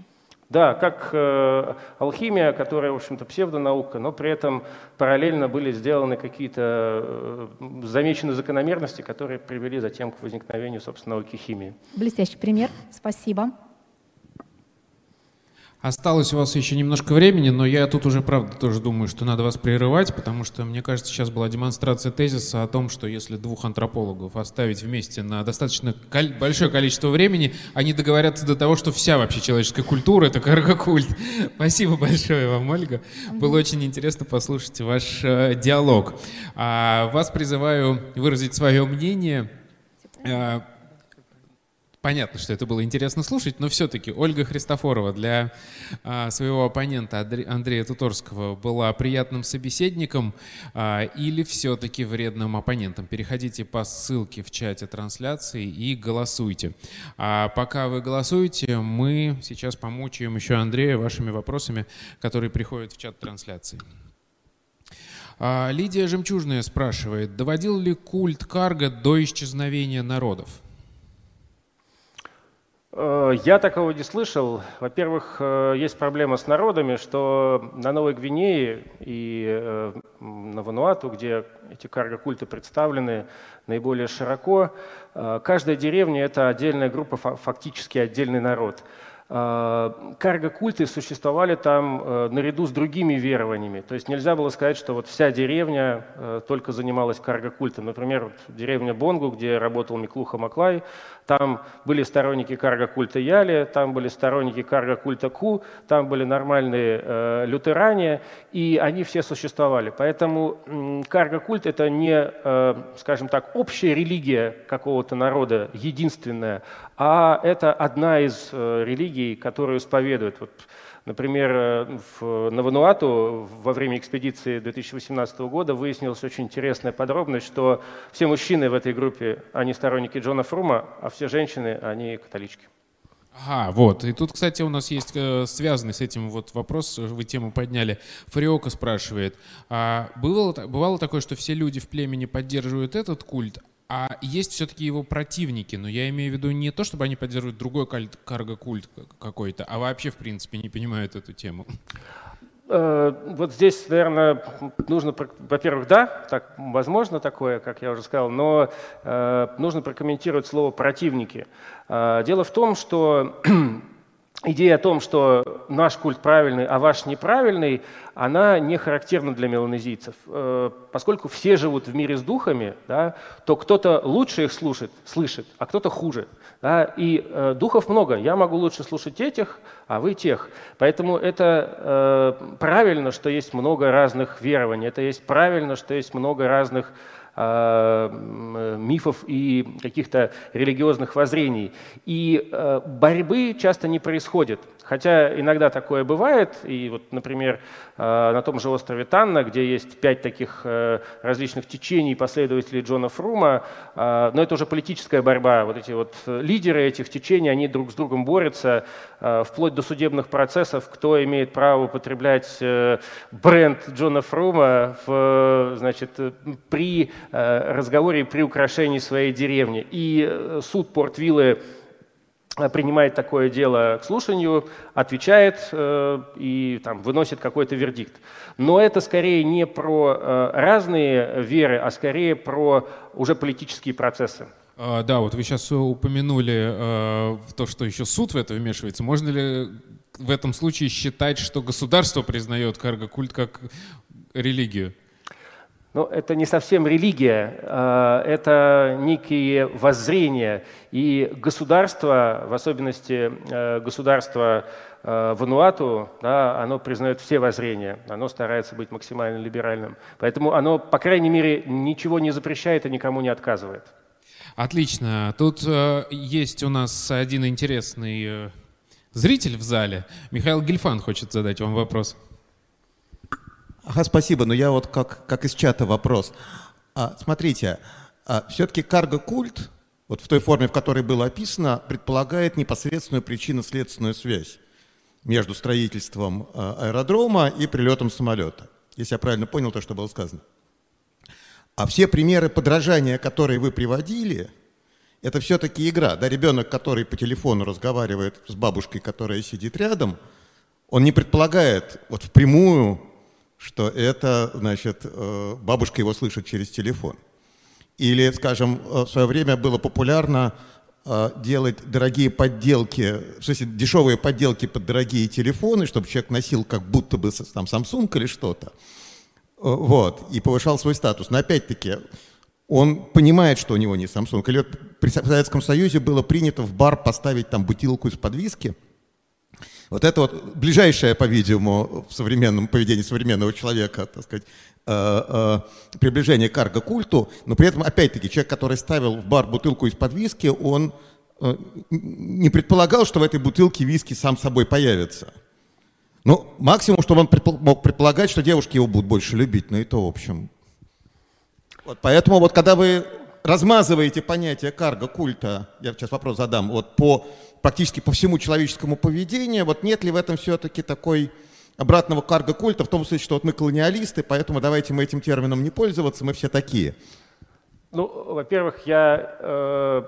Да, как э, алхимия, которая, в общем-то, псевдонаука, но при этом параллельно были сделаны какие-то э, замечены закономерности, которые привели затем к возникновению, собственно, науки химии. Блестящий пример. Спасибо. Осталось у вас еще немножко времени, но я тут уже, правда, тоже думаю, что надо вас прерывать, потому что, мне кажется, сейчас была демонстрация тезиса о том, что если двух антропологов оставить вместе на достаточно кол- большое количество времени, они договорятся до того, что вся вообще человеческая культура — это каргокульт. <laughs> Спасибо большое вам, Ольга. Было очень интересно послушать ваш э, диалог. А, вас призываю выразить свое мнение. Э, Понятно, что это было интересно слушать, но все-таки Ольга Христофорова для а, своего оппонента Андрея Туторского была приятным собеседником а, или все-таки вредным оппонентом? Переходите по ссылке в чате трансляции и голосуйте. А пока вы голосуете, мы сейчас помучаем еще Андрея вашими вопросами, которые приходят в чат трансляции. А, Лидия Жемчужная спрашивает, доводил ли культ карга до исчезновения народов? Э, я такого не слышал. Во-первых, э, есть проблема с народами, что на Новой Гвинее и э, на Вануату, где эти карго-культы представлены наиболее широко, каждая деревня – это отдельная группа, фактически отдельный народ. Карго-культы существовали там наряду с другими верованиями. То есть нельзя было сказать, что вот вся деревня только занималась карго-культом. Например, вот деревня Бонгу, где работал Миклуха Маклай, там были сторонники карго-культа Яли, там были сторонники карго-культа Ку, там были нормальные э, лютеране, и они все существовали. Поэтому э, карго-культ – это не, э, скажем так, общая религия какого-то народа, единственная, а это одна из э, религий, которую исповедуют. Вот, Например, э, в, на Вануату во время экспедиции 2018 года выяснилась очень интересная подробность, что все мужчины в этой группе, они сторонники Джона Фрума, а все женщины, они католички. Ага, вот. И тут, кстати, у нас есть э, связанный с этим вот вопрос, вы тему подняли. Фариока спрашивает, а бывало, бывало такое, что все люди в племени поддерживают этот культ, а есть все-таки его противники, но я имею в виду не то, чтобы они поддерживают другой карго-культ какой-то, а вообще, в принципе, не понимают эту тему. Э, вот здесь, наверное, нужно, во-первых, да, так, возможно такое, как я уже сказал, но э, нужно прокомментировать слово «противники». Э, дело в том, что идея о том, что наш культ правильный, а ваш неправильный, она не характерна для меланезийцев. Э, поскольку все живут в мире с духами, да, то кто-то лучше их слушает, слышит, а кто-то хуже. Да, и э, духов много. Я могу лучше слушать этих, а вы тех. Поэтому это э, правильно, что есть много разных верований. Это есть правильно, что есть много разных мифов и каких-то религиозных воззрений. И э, борьбы часто не происходит. Хотя иногда такое бывает, и вот, например, э, на том же острове Танна, где есть пять таких различных течений последователей Джона Фрума, но это уже политическая борьба. Вот эти вот лидеры этих течений, они друг с другом борются, вплоть до судебных процессов, кто имеет право употреблять бренд Джона Фрума в, значит, при Э, разговоре при украшении своей деревни. И э, суд Порт-Виллы э, принимает такое дело к слушанию, отвечает э, и там, выносит какой-то вердикт. Но это скорее не про э, разные веры, а скорее про уже политические процессы. А, да, вот вы сейчас упомянули э, то, что еще суд в это вмешивается. Можно ли в этом случае считать, что государство признает карго-культ как религию? Но это не совсем религия, а, это некие воззрения. И государство, в особенности э, государство э, Вануату, да, оно признает все воззрения, оно старается быть максимально либеральным. Поэтому оно, по крайней мере, ничего не запрещает и никому не отказывает. Отлично. Тут э, есть у нас один интересный э, зритель в зале. Михаил Гельфан хочет задать вам вопрос. Ага, спасибо, но я вот как, как из чата вопрос. А, смотрите, а, все-таки карго-культ, вот в той форме, в которой было описано, предполагает непосредственную причинно-следственную связь между строительством а, аэродрома и прилетом самолета. Если я правильно понял то, что было сказано. А все примеры подражания, которые вы приводили, это все-таки игра. Да, ребенок, который по телефону разговаривает с бабушкой, которая сидит рядом, он не предполагает вот впрямую что это, значит, э, бабушка его слышит через телефон. Или, скажем, э, в свое время было популярно э, делать дорогие подделки, в смысле, дешевые подделки под дорогие телефоны, чтобы человек носил как будто бы там Samsung или что-то. Вот, и повышал свой статус. Но опять-таки, он понимает, что у него не Samsung. Или вот при Советском Союзе было принято в бар поставить там бутылку из-под виски – вот это вот ближайшее, по-видимому, в современном поведении современного человека, так сказать, э, э, приближение к карго-культу, но при этом, опять-таки, человек, который ставил в бар бутылку из-под виски, он э, не предполагал, что в этой бутылке виски сам собой появится. Ну, максимум, что он мог предполагать, что девушки его будут больше любить, но и то, в общем. Вот поэтому вот когда вы размазываете понятие карго-культа, я сейчас вопрос задам, вот по практически по всему человеческому поведению. Вот нет ли в этом все-таки такой обратного карго-культа, в том смысле, что вот мы колониалисты, поэтому давайте мы этим термином не пользоваться, мы все такие. Ну, во-первых, я э,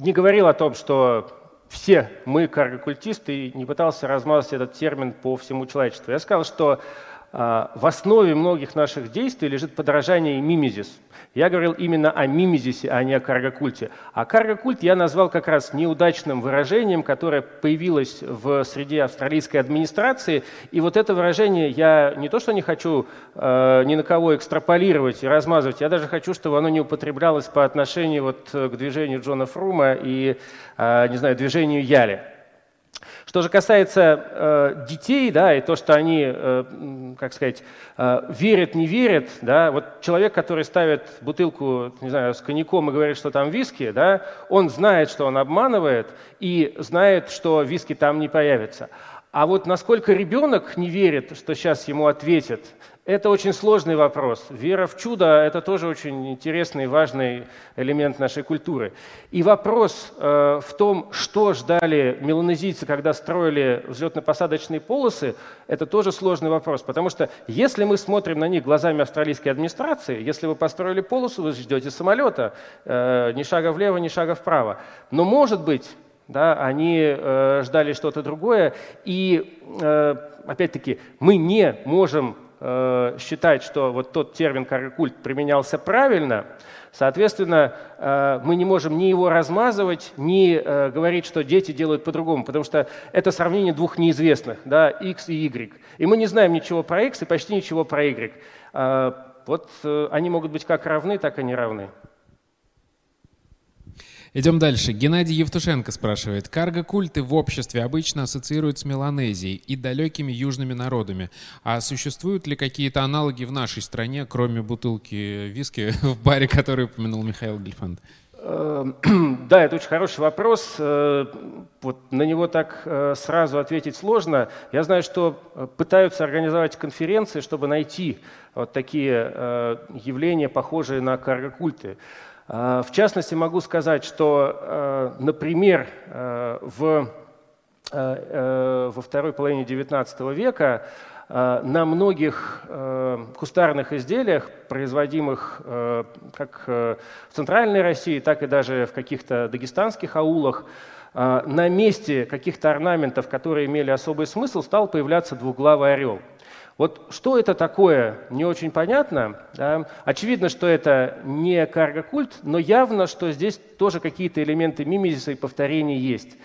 не говорил о том, что все мы карго-культисты, и не пытался размазать этот термин по всему человечеству. Я сказал, что в основе многих наших действий лежит подражание и мимезис – я говорил именно о мимезисе, а не о каргокульте. А каргокульт я назвал как раз неудачным выражением, которое появилось в среде австралийской администрации. И вот это выражение я не то что не хочу э, ни на кого экстраполировать и размазывать, я даже хочу, чтобы оно не употреблялось по отношению вот к движению Джона Фрума и, э, не знаю, движению Яли. Что же касается э, детей, да, и то, что они, э, как сказать, э, верят, не верят, да, вот человек, который ставит бутылку, не знаю, с коньяком и говорит, что там виски, да, он знает, что он обманывает и знает, что виски там не появится. А вот насколько ребенок не верит, что сейчас ему ответят, это очень сложный вопрос. Вера в чудо – это тоже очень интересный и важный элемент нашей культуры. И вопрос э, в том, что ждали меланезийцы, когда строили взлетно-посадочные полосы, это тоже сложный вопрос. Потому что если мы смотрим на них глазами австралийской администрации, если вы построили полосу, вы ждете самолета, э, ни шага влево, ни шага вправо. Но, может быть, да, они э, ждали что-то другое. И, э, опять-таки, мы не можем э, считать, что вот тот термин «каракульт» применялся правильно, соответственно, э, мы не можем ни его размазывать, ни э, говорить, что дети делают по-другому, потому что это сравнение двух неизвестных, да, x и y. И мы не знаем ничего про x и почти ничего про y. Э, вот они могут быть как равны, так и не равны. Идем дальше. Геннадий Евтушенко спрашивает. Карго-культы в обществе обычно ассоциируют с Меланезией и далекими южными народами. А существуют ли какие-то аналоги в нашей стране, кроме бутылки виски <laughs> в баре, который упомянул Михаил Гельфанд? Эм, <clears throat> да, это очень хороший вопрос. Э, вот на него так э, сразу ответить сложно. Я знаю, что э, пытаются организовать конференции, чтобы найти вот такие явления, похожие на карго-культы. А, в частности, могу сказать, что, например, в, во второй половине XIX века на многих кустарных изделиях, производимых как в Центральной России, так и даже в каких-то дагестанских аулах, на месте каких-то орнаментов, которые имели особый смысл, стал появляться двуглавый орел – вот что это такое, не очень понятно. Да? Очевидно, что это не карго-культ, но явно, что здесь тоже какие-то элементы мимезиса и повторения есть.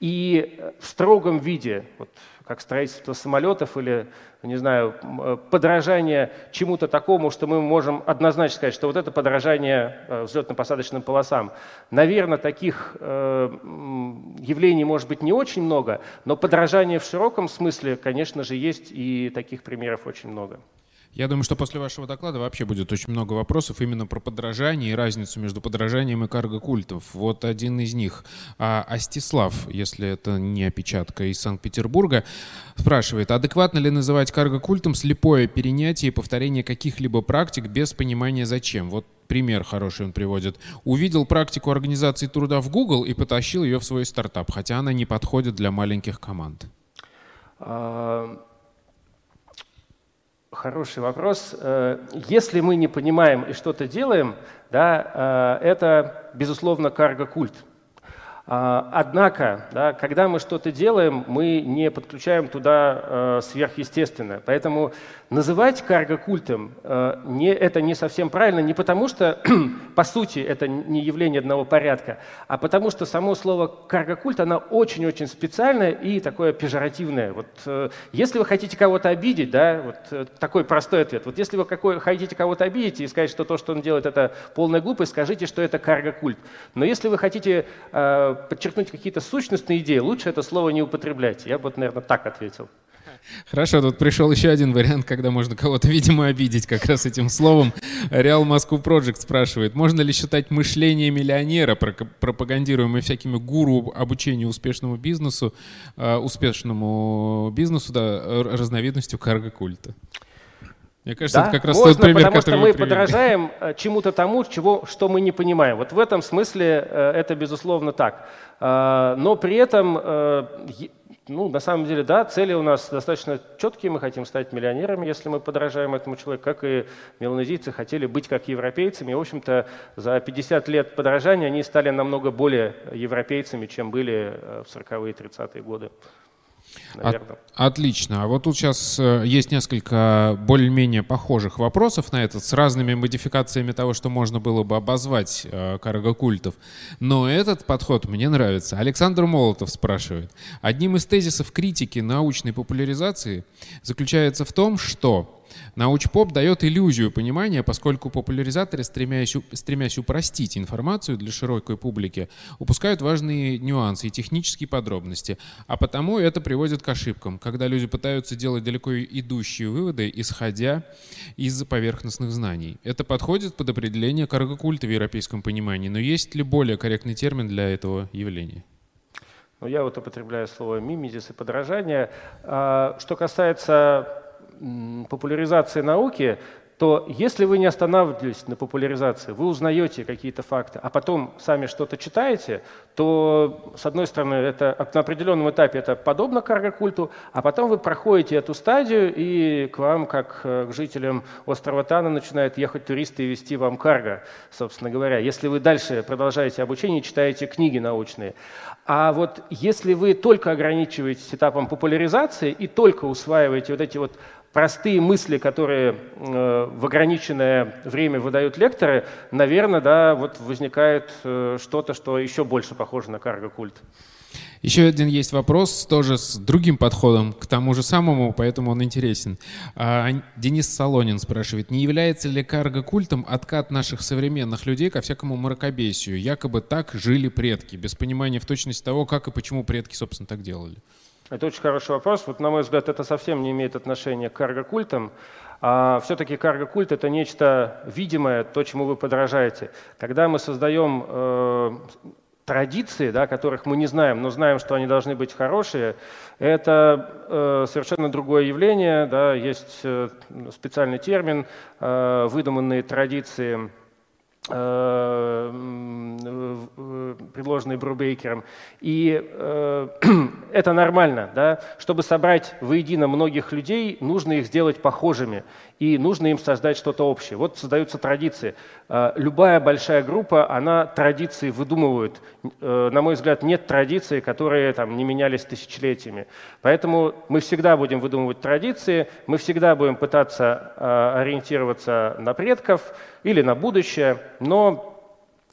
И в строгом виде, вот, как строительство самолетов или, не знаю, э, подражание чему-то такому, что мы можем однозначно сказать, что вот это подражание э, взлетно-посадочным полосам. Наверное, таких э, явлений может быть не очень много, но подражание в широком смысле, конечно же, есть, и таких примеров очень много. Я думаю, что после вашего доклада вообще будет очень много вопросов именно про подражание и разницу между подражанием и карго-культов. Вот один из них. А Астислав, если это не опечатка из Санкт-Петербурга, спрашивает, адекватно ли называть карго-культом слепое перенятие и повторение каких-либо практик без понимания зачем? Вот пример хороший он приводит. Увидел практику организации труда в Google и потащил ее в свой стартап, хотя она не подходит для маленьких команд. А, Хороший вопрос. Э, если мы не понимаем и что-то делаем, да, э, это, безусловно, карго-культ. А, однако, да, когда мы что-то делаем, мы не подключаем туда э, сверхъестественное. Поэтому называть карго-культом э, не, это не совсем правильно, не потому что, <clears throat> по сути, это не явление одного порядка, а потому что само слово карго-культ, оно очень-очень специальное и такое пежоративное. Вот, э, если вы хотите кого-то обидеть, да, вот э, такой простой ответ. Вот если вы какой, хотите кого-то обидеть и сказать, что то, что он делает, это полная глупость, скажите, что это карго-культ. Но если вы хотите э, подчеркнуть какие-то сущностные идеи, лучше это слово не употреблять. Я бы, наверное, так ответил. Хорошо, тут пришел еще один вариант, когда можно кого-то, видимо, обидеть как раз этим словом. Реал Москву Project спрашивает, можно ли считать мышление миллионера, пропагандируемое всякими гуру обучения успешному бизнесу, э, успешному бизнесу, да, разновидностью карго-культа? Мне кажется, да? это как раз Можно, тот пример, потому который что мы подражаем э, чему-то тому, чего, что мы не понимаем. Вот в этом смысле э, это, безусловно, так. Но при этом ну, на самом деле, да, цели у нас достаточно четкие. Мы хотим стать миллионерами, если мы подражаем этому человеку, как и меланезийцы хотели быть как европейцами. И, в общем-то, за 50 лет подражания они стали намного более европейцами, чем были э, в 40-е и 30-е годы наверное. От, отлично. А вот тут сейчас э, есть несколько более-менее похожих вопросов на этот с разными модификациями того, что можно было бы обозвать э, карго-культов. Но этот подход мне нравится. Александр Молотов спрашивает. Одним из тезисов критики научной популяризации заключается в том, что Научпоп дает иллюзию понимания, поскольку популяризаторы, стремясь, стремясь упростить информацию для широкой публики, упускают важные нюансы и технические подробности. А потому это приводит к ошибкам, когда люди пытаются делать далеко идущие выводы, исходя из поверхностных знаний. Это подходит под определение каргокульта в европейском понимании, но есть ли более корректный термин для этого явления? Ну, я вот употребляю слово мимезис и подражание. А, что касается популяризации науки, то если вы не останавливаетесь на популяризации, вы узнаете какие-то факты, а потом сами что-то читаете, то, с одной стороны, это на определенном этапе это подобно карго-культу, а потом вы проходите эту стадию, и к вам, как э, к жителям острова Тана, начинают ехать туристы и вести вам карго, собственно говоря. Если вы дальше продолжаете обучение, читаете книги научные. А вот если вы только ограничиваетесь этапом популяризации и только усваиваете вот эти вот простые мысли, которые э, в ограниченное время выдают лекторы, наверное, да, вот возникает э, что-то, что еще больше похоже на карго-культ. Еще один есть вопрос, тоже с другим подходом к тому же самому, поэтому он интересен. А, Денис Солонин спрашивает, не является ли карго-культом откат наших современных людей ко всякому мракобесию? Якобы так жили предки, без понимания в точности того, как и почему предки, собственно, так делали. Это очень хороший вопрос. Вот, на мой взгляд, это совсем не имеет отношения к карго-культам. А все-таки карго-культ – это нечто видимое, то, чему вы подражаете. Когда мы создаем э, традиции, да, которых мы не знаем, но знаем, что они должны быть хорошие, это э, совершенно другое явление. Да, есть э, специальный термин э, «выдуманные традиции». Предложенный Брубейкером. И э, <clears throat> это нормально. Да? Чтобы собрать воедино многих людей, нужно их сделать похожими. И нужно им создать что-то общее. Вот создаются традиции. Э, любая большая группа, она традиции выдумывает. Э, на мой взгляд, нет традиций, которые там, не менялись тысячелетиями. Поэтому мы всегда будем выдумывать традиции, мы всегда будем пытаться э, ориентироваться на предков или на будущее, но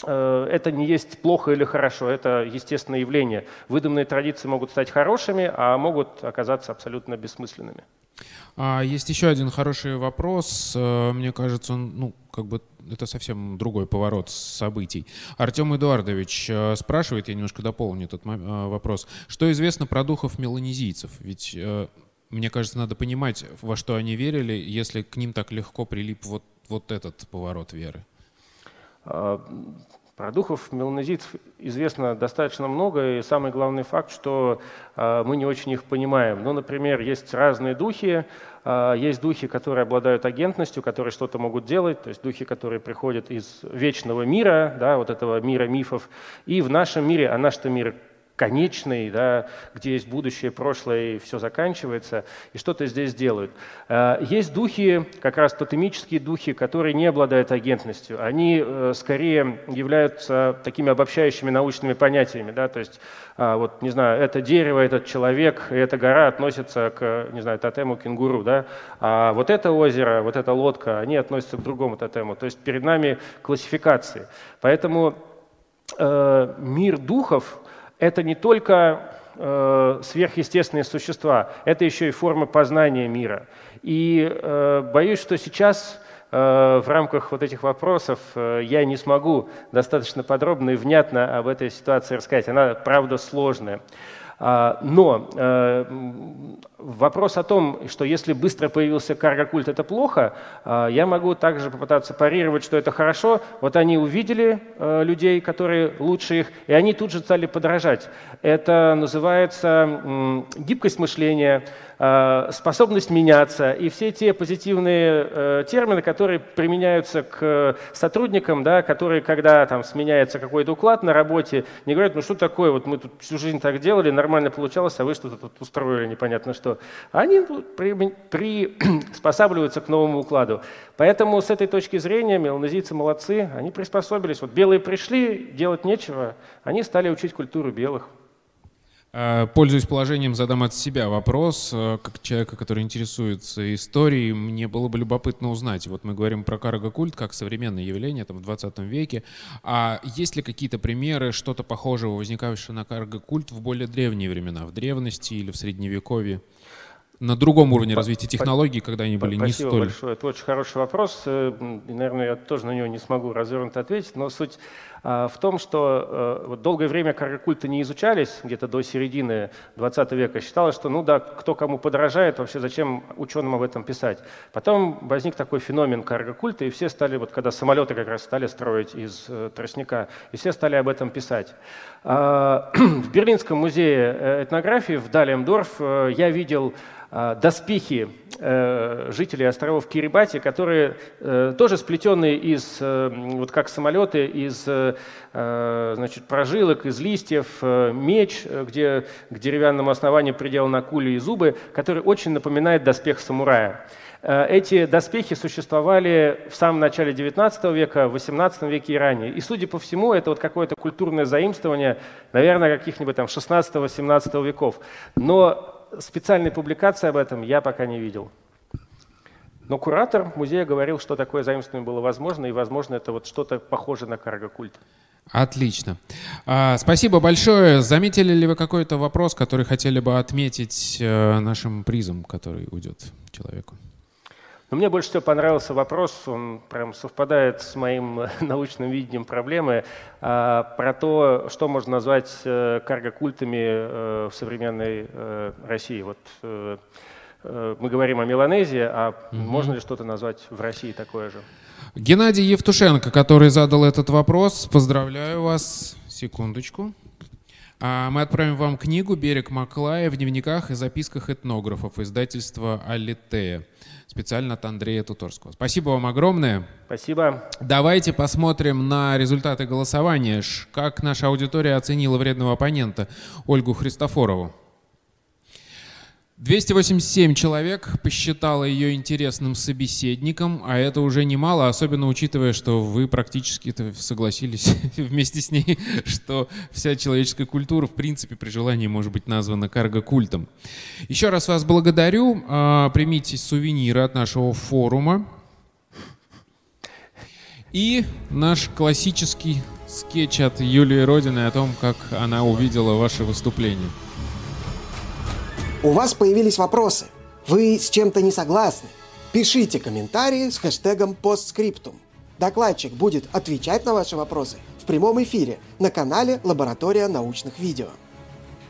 это не есть плохо или хорошо, это естественное явление. Выдуманные традиции могут стать хорошими, а могут оказаться абсолютно бессмысленными. А есть еще один хороший вопрос. Э, мне кажется, он, ну, как бы это совсем другой поворот событий. Артем Эдуардович э, спрашивает, я немножко дополню этот вопрос, что известно про духов меланезийцев? Ведь мне кажется, надо понимать, во что они верили, если к ним так легко прилип вот, вот этот поворот веры. Про духов меланезийцев известно достаточно много, и самый главный факт, что а, мы не очень их понимаем. Ну, например, есть разные духи, а, есть духи, которые обладают агентностью, которые что-то могут делать, то есть духи, которые приходят из вечного мира, да, вот этого мира мифов, и в нашем мире, а наш-то мир конечный, да, где есть будущее, прошлое, и все заканчивается, и что-то здесь делают. А, есть духи, как раз тотемические духи, которые не обладают агентностью. Они э, скорее являются такими обобщающими научными понятиями. Да, то есть, а, вот, не знаю, это дерево, этот человек, эта гора относятся к, не знаю, тотему кенгуру. Да, а вот это озеро, вот эта лодка, они относятся к другому тотему. То есть перед нами классификации. Поэтому э, мир духов это не только э, сверхъестественные существа, это еще и форма познания мира. И э, боюсь, что сейчас э, в рамках вот этих вопросов э, я не смогу достаточно подробно и внятно об этой ситуации рассказать. Она, правда, сложная. А, но э, вопрос о том, что если быстро появился карго-культ, это плохо, а, я могу также попытаться парировать, что это хорошо. Вот они увидели э, людей, которые лучше их, и они тут же стали подражать. Это называется гибкость мышления, способность меняться и все те позитивные э, термины, которые применяются к сотрудникам, да, которые, когда там сменяется какой-то уклад на работе, не говорят, ну что такое, вот мы тут всю жизнь так делали, нормально получалось, а вы что-то тут устроили непонятно что. Они приспосабливаются к новому укладу. Поэтому с этой точки зрения меланезийцы молодцы, они приспособились. Вот белые пришли, делать нечего, они стали учить культуру белых. Э, пользуясь положением, задам от себя вопрос. Э, как человека, который интересуется историей, мне было бы любопытно узнать. Вот мы говорим про карго-культ как современное явление там, в 20 веке. А есть ли какие-то примеры, что-то похожего, возникавшее на карго-культ в более древние времена, в древности или в Средневековье? на другом уровне развития технологий, когда они были Спасибо не столь... Спасибо большое. Это очень хороший вопрос. Э, и, наверное, я тоже на него не смогу развернуто ответить, но суть в том, что э, вот долгое время каргокульты не изучались, где-то до середины 20 века. Считалось, что ну да, кто кому подражает, вообще зачем ученым об этом писать. Потом возник такой феномен каргокульта, и все стали, вот когда самолеты как раз стали строить из э, тростника, и все стали об этом писать. А, <clears throat> в Берлинском музее э, этнографии в Далемдорф я видел а, доспехи э, жителей островов Кирибати, которые э, тоже сплетенные из, э, вот как самолеты, из значит, прожилок, из листьев, меч, где к деревянному основанию приделаны акули и зубы, который очень напоминает доспех самурая. Эти доспехи существовали в самом начале XIX века, в XVIII веке и ранее. И, судя по всему, это вот какое-то культурное заимствование, наверное, каких-нибудь там 16-17 веков. Но специальной публикации об этом я пока не видел. Но куратор музея говорил, что такое заимствование было возможно, и, возможно, это вот что-то похожее на карго-культ. Отлично. А, спасибо большое. Заметили ли вы какой-то вопрос, который хотели бы отметить э, нашим призом, который уйдет человеку? Но мне больше всего понравился вопрос, он прям совпадает с моим <laughs> научным видением проблемы, а, про то, что можно назвать э, карго-культами э, в современной э, России. Вот мы говорим о Меланезии, а угу. можно ли что-то назвать в России такое же? Геннадий Евтушенко, который задал этот вопрос, поздравляю вас. Секундочку. А, мы отправим вам книгу «Берег Маклая» в дневниках и записках этнографов издательства «Алитея» специально от Андрея Туторского. Спасибо вам огромное. Спасибо. Давайте посмотрим на результаты голосования. Как наша аудитория оценила вредного оппонента Ольгу Христофорову. 287 человек посчитало ее интересным собеседником, а это уже немало, особенно учитывая, что вы практически согласились <laughs> вместе с ней, что вся человеческая культура, в принципе, при желании может быть названа карго-культом. Еще раз вас благодарю. А, примите сувениры от нашего форума. И наш классический скетч от Юлии Родины о том, как она увидела ваше выступление. У вас появились вопросы. Вы с чем-то не согласны? Пишите комментарии с хэштегом постскриптум. Докладчик будет отвечать на ваши вопросы в прямом эфире на канале «Лаборатория научных видео».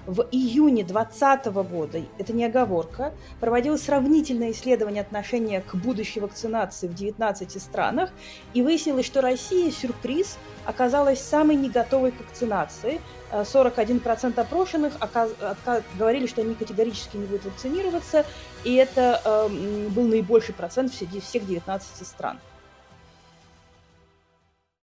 В июне 2020 года, это не оговорка, проводилось сравнительное исследование отношения к будущей вакцинации в 19 странах, и выяснилось, что Россия, сюрприз, оказалась самой не готовой к вакцинации. 41% опрошенных говорили, что они категорически не будут вакцинироваться, и это э, был наибольший процент всех 19 стран.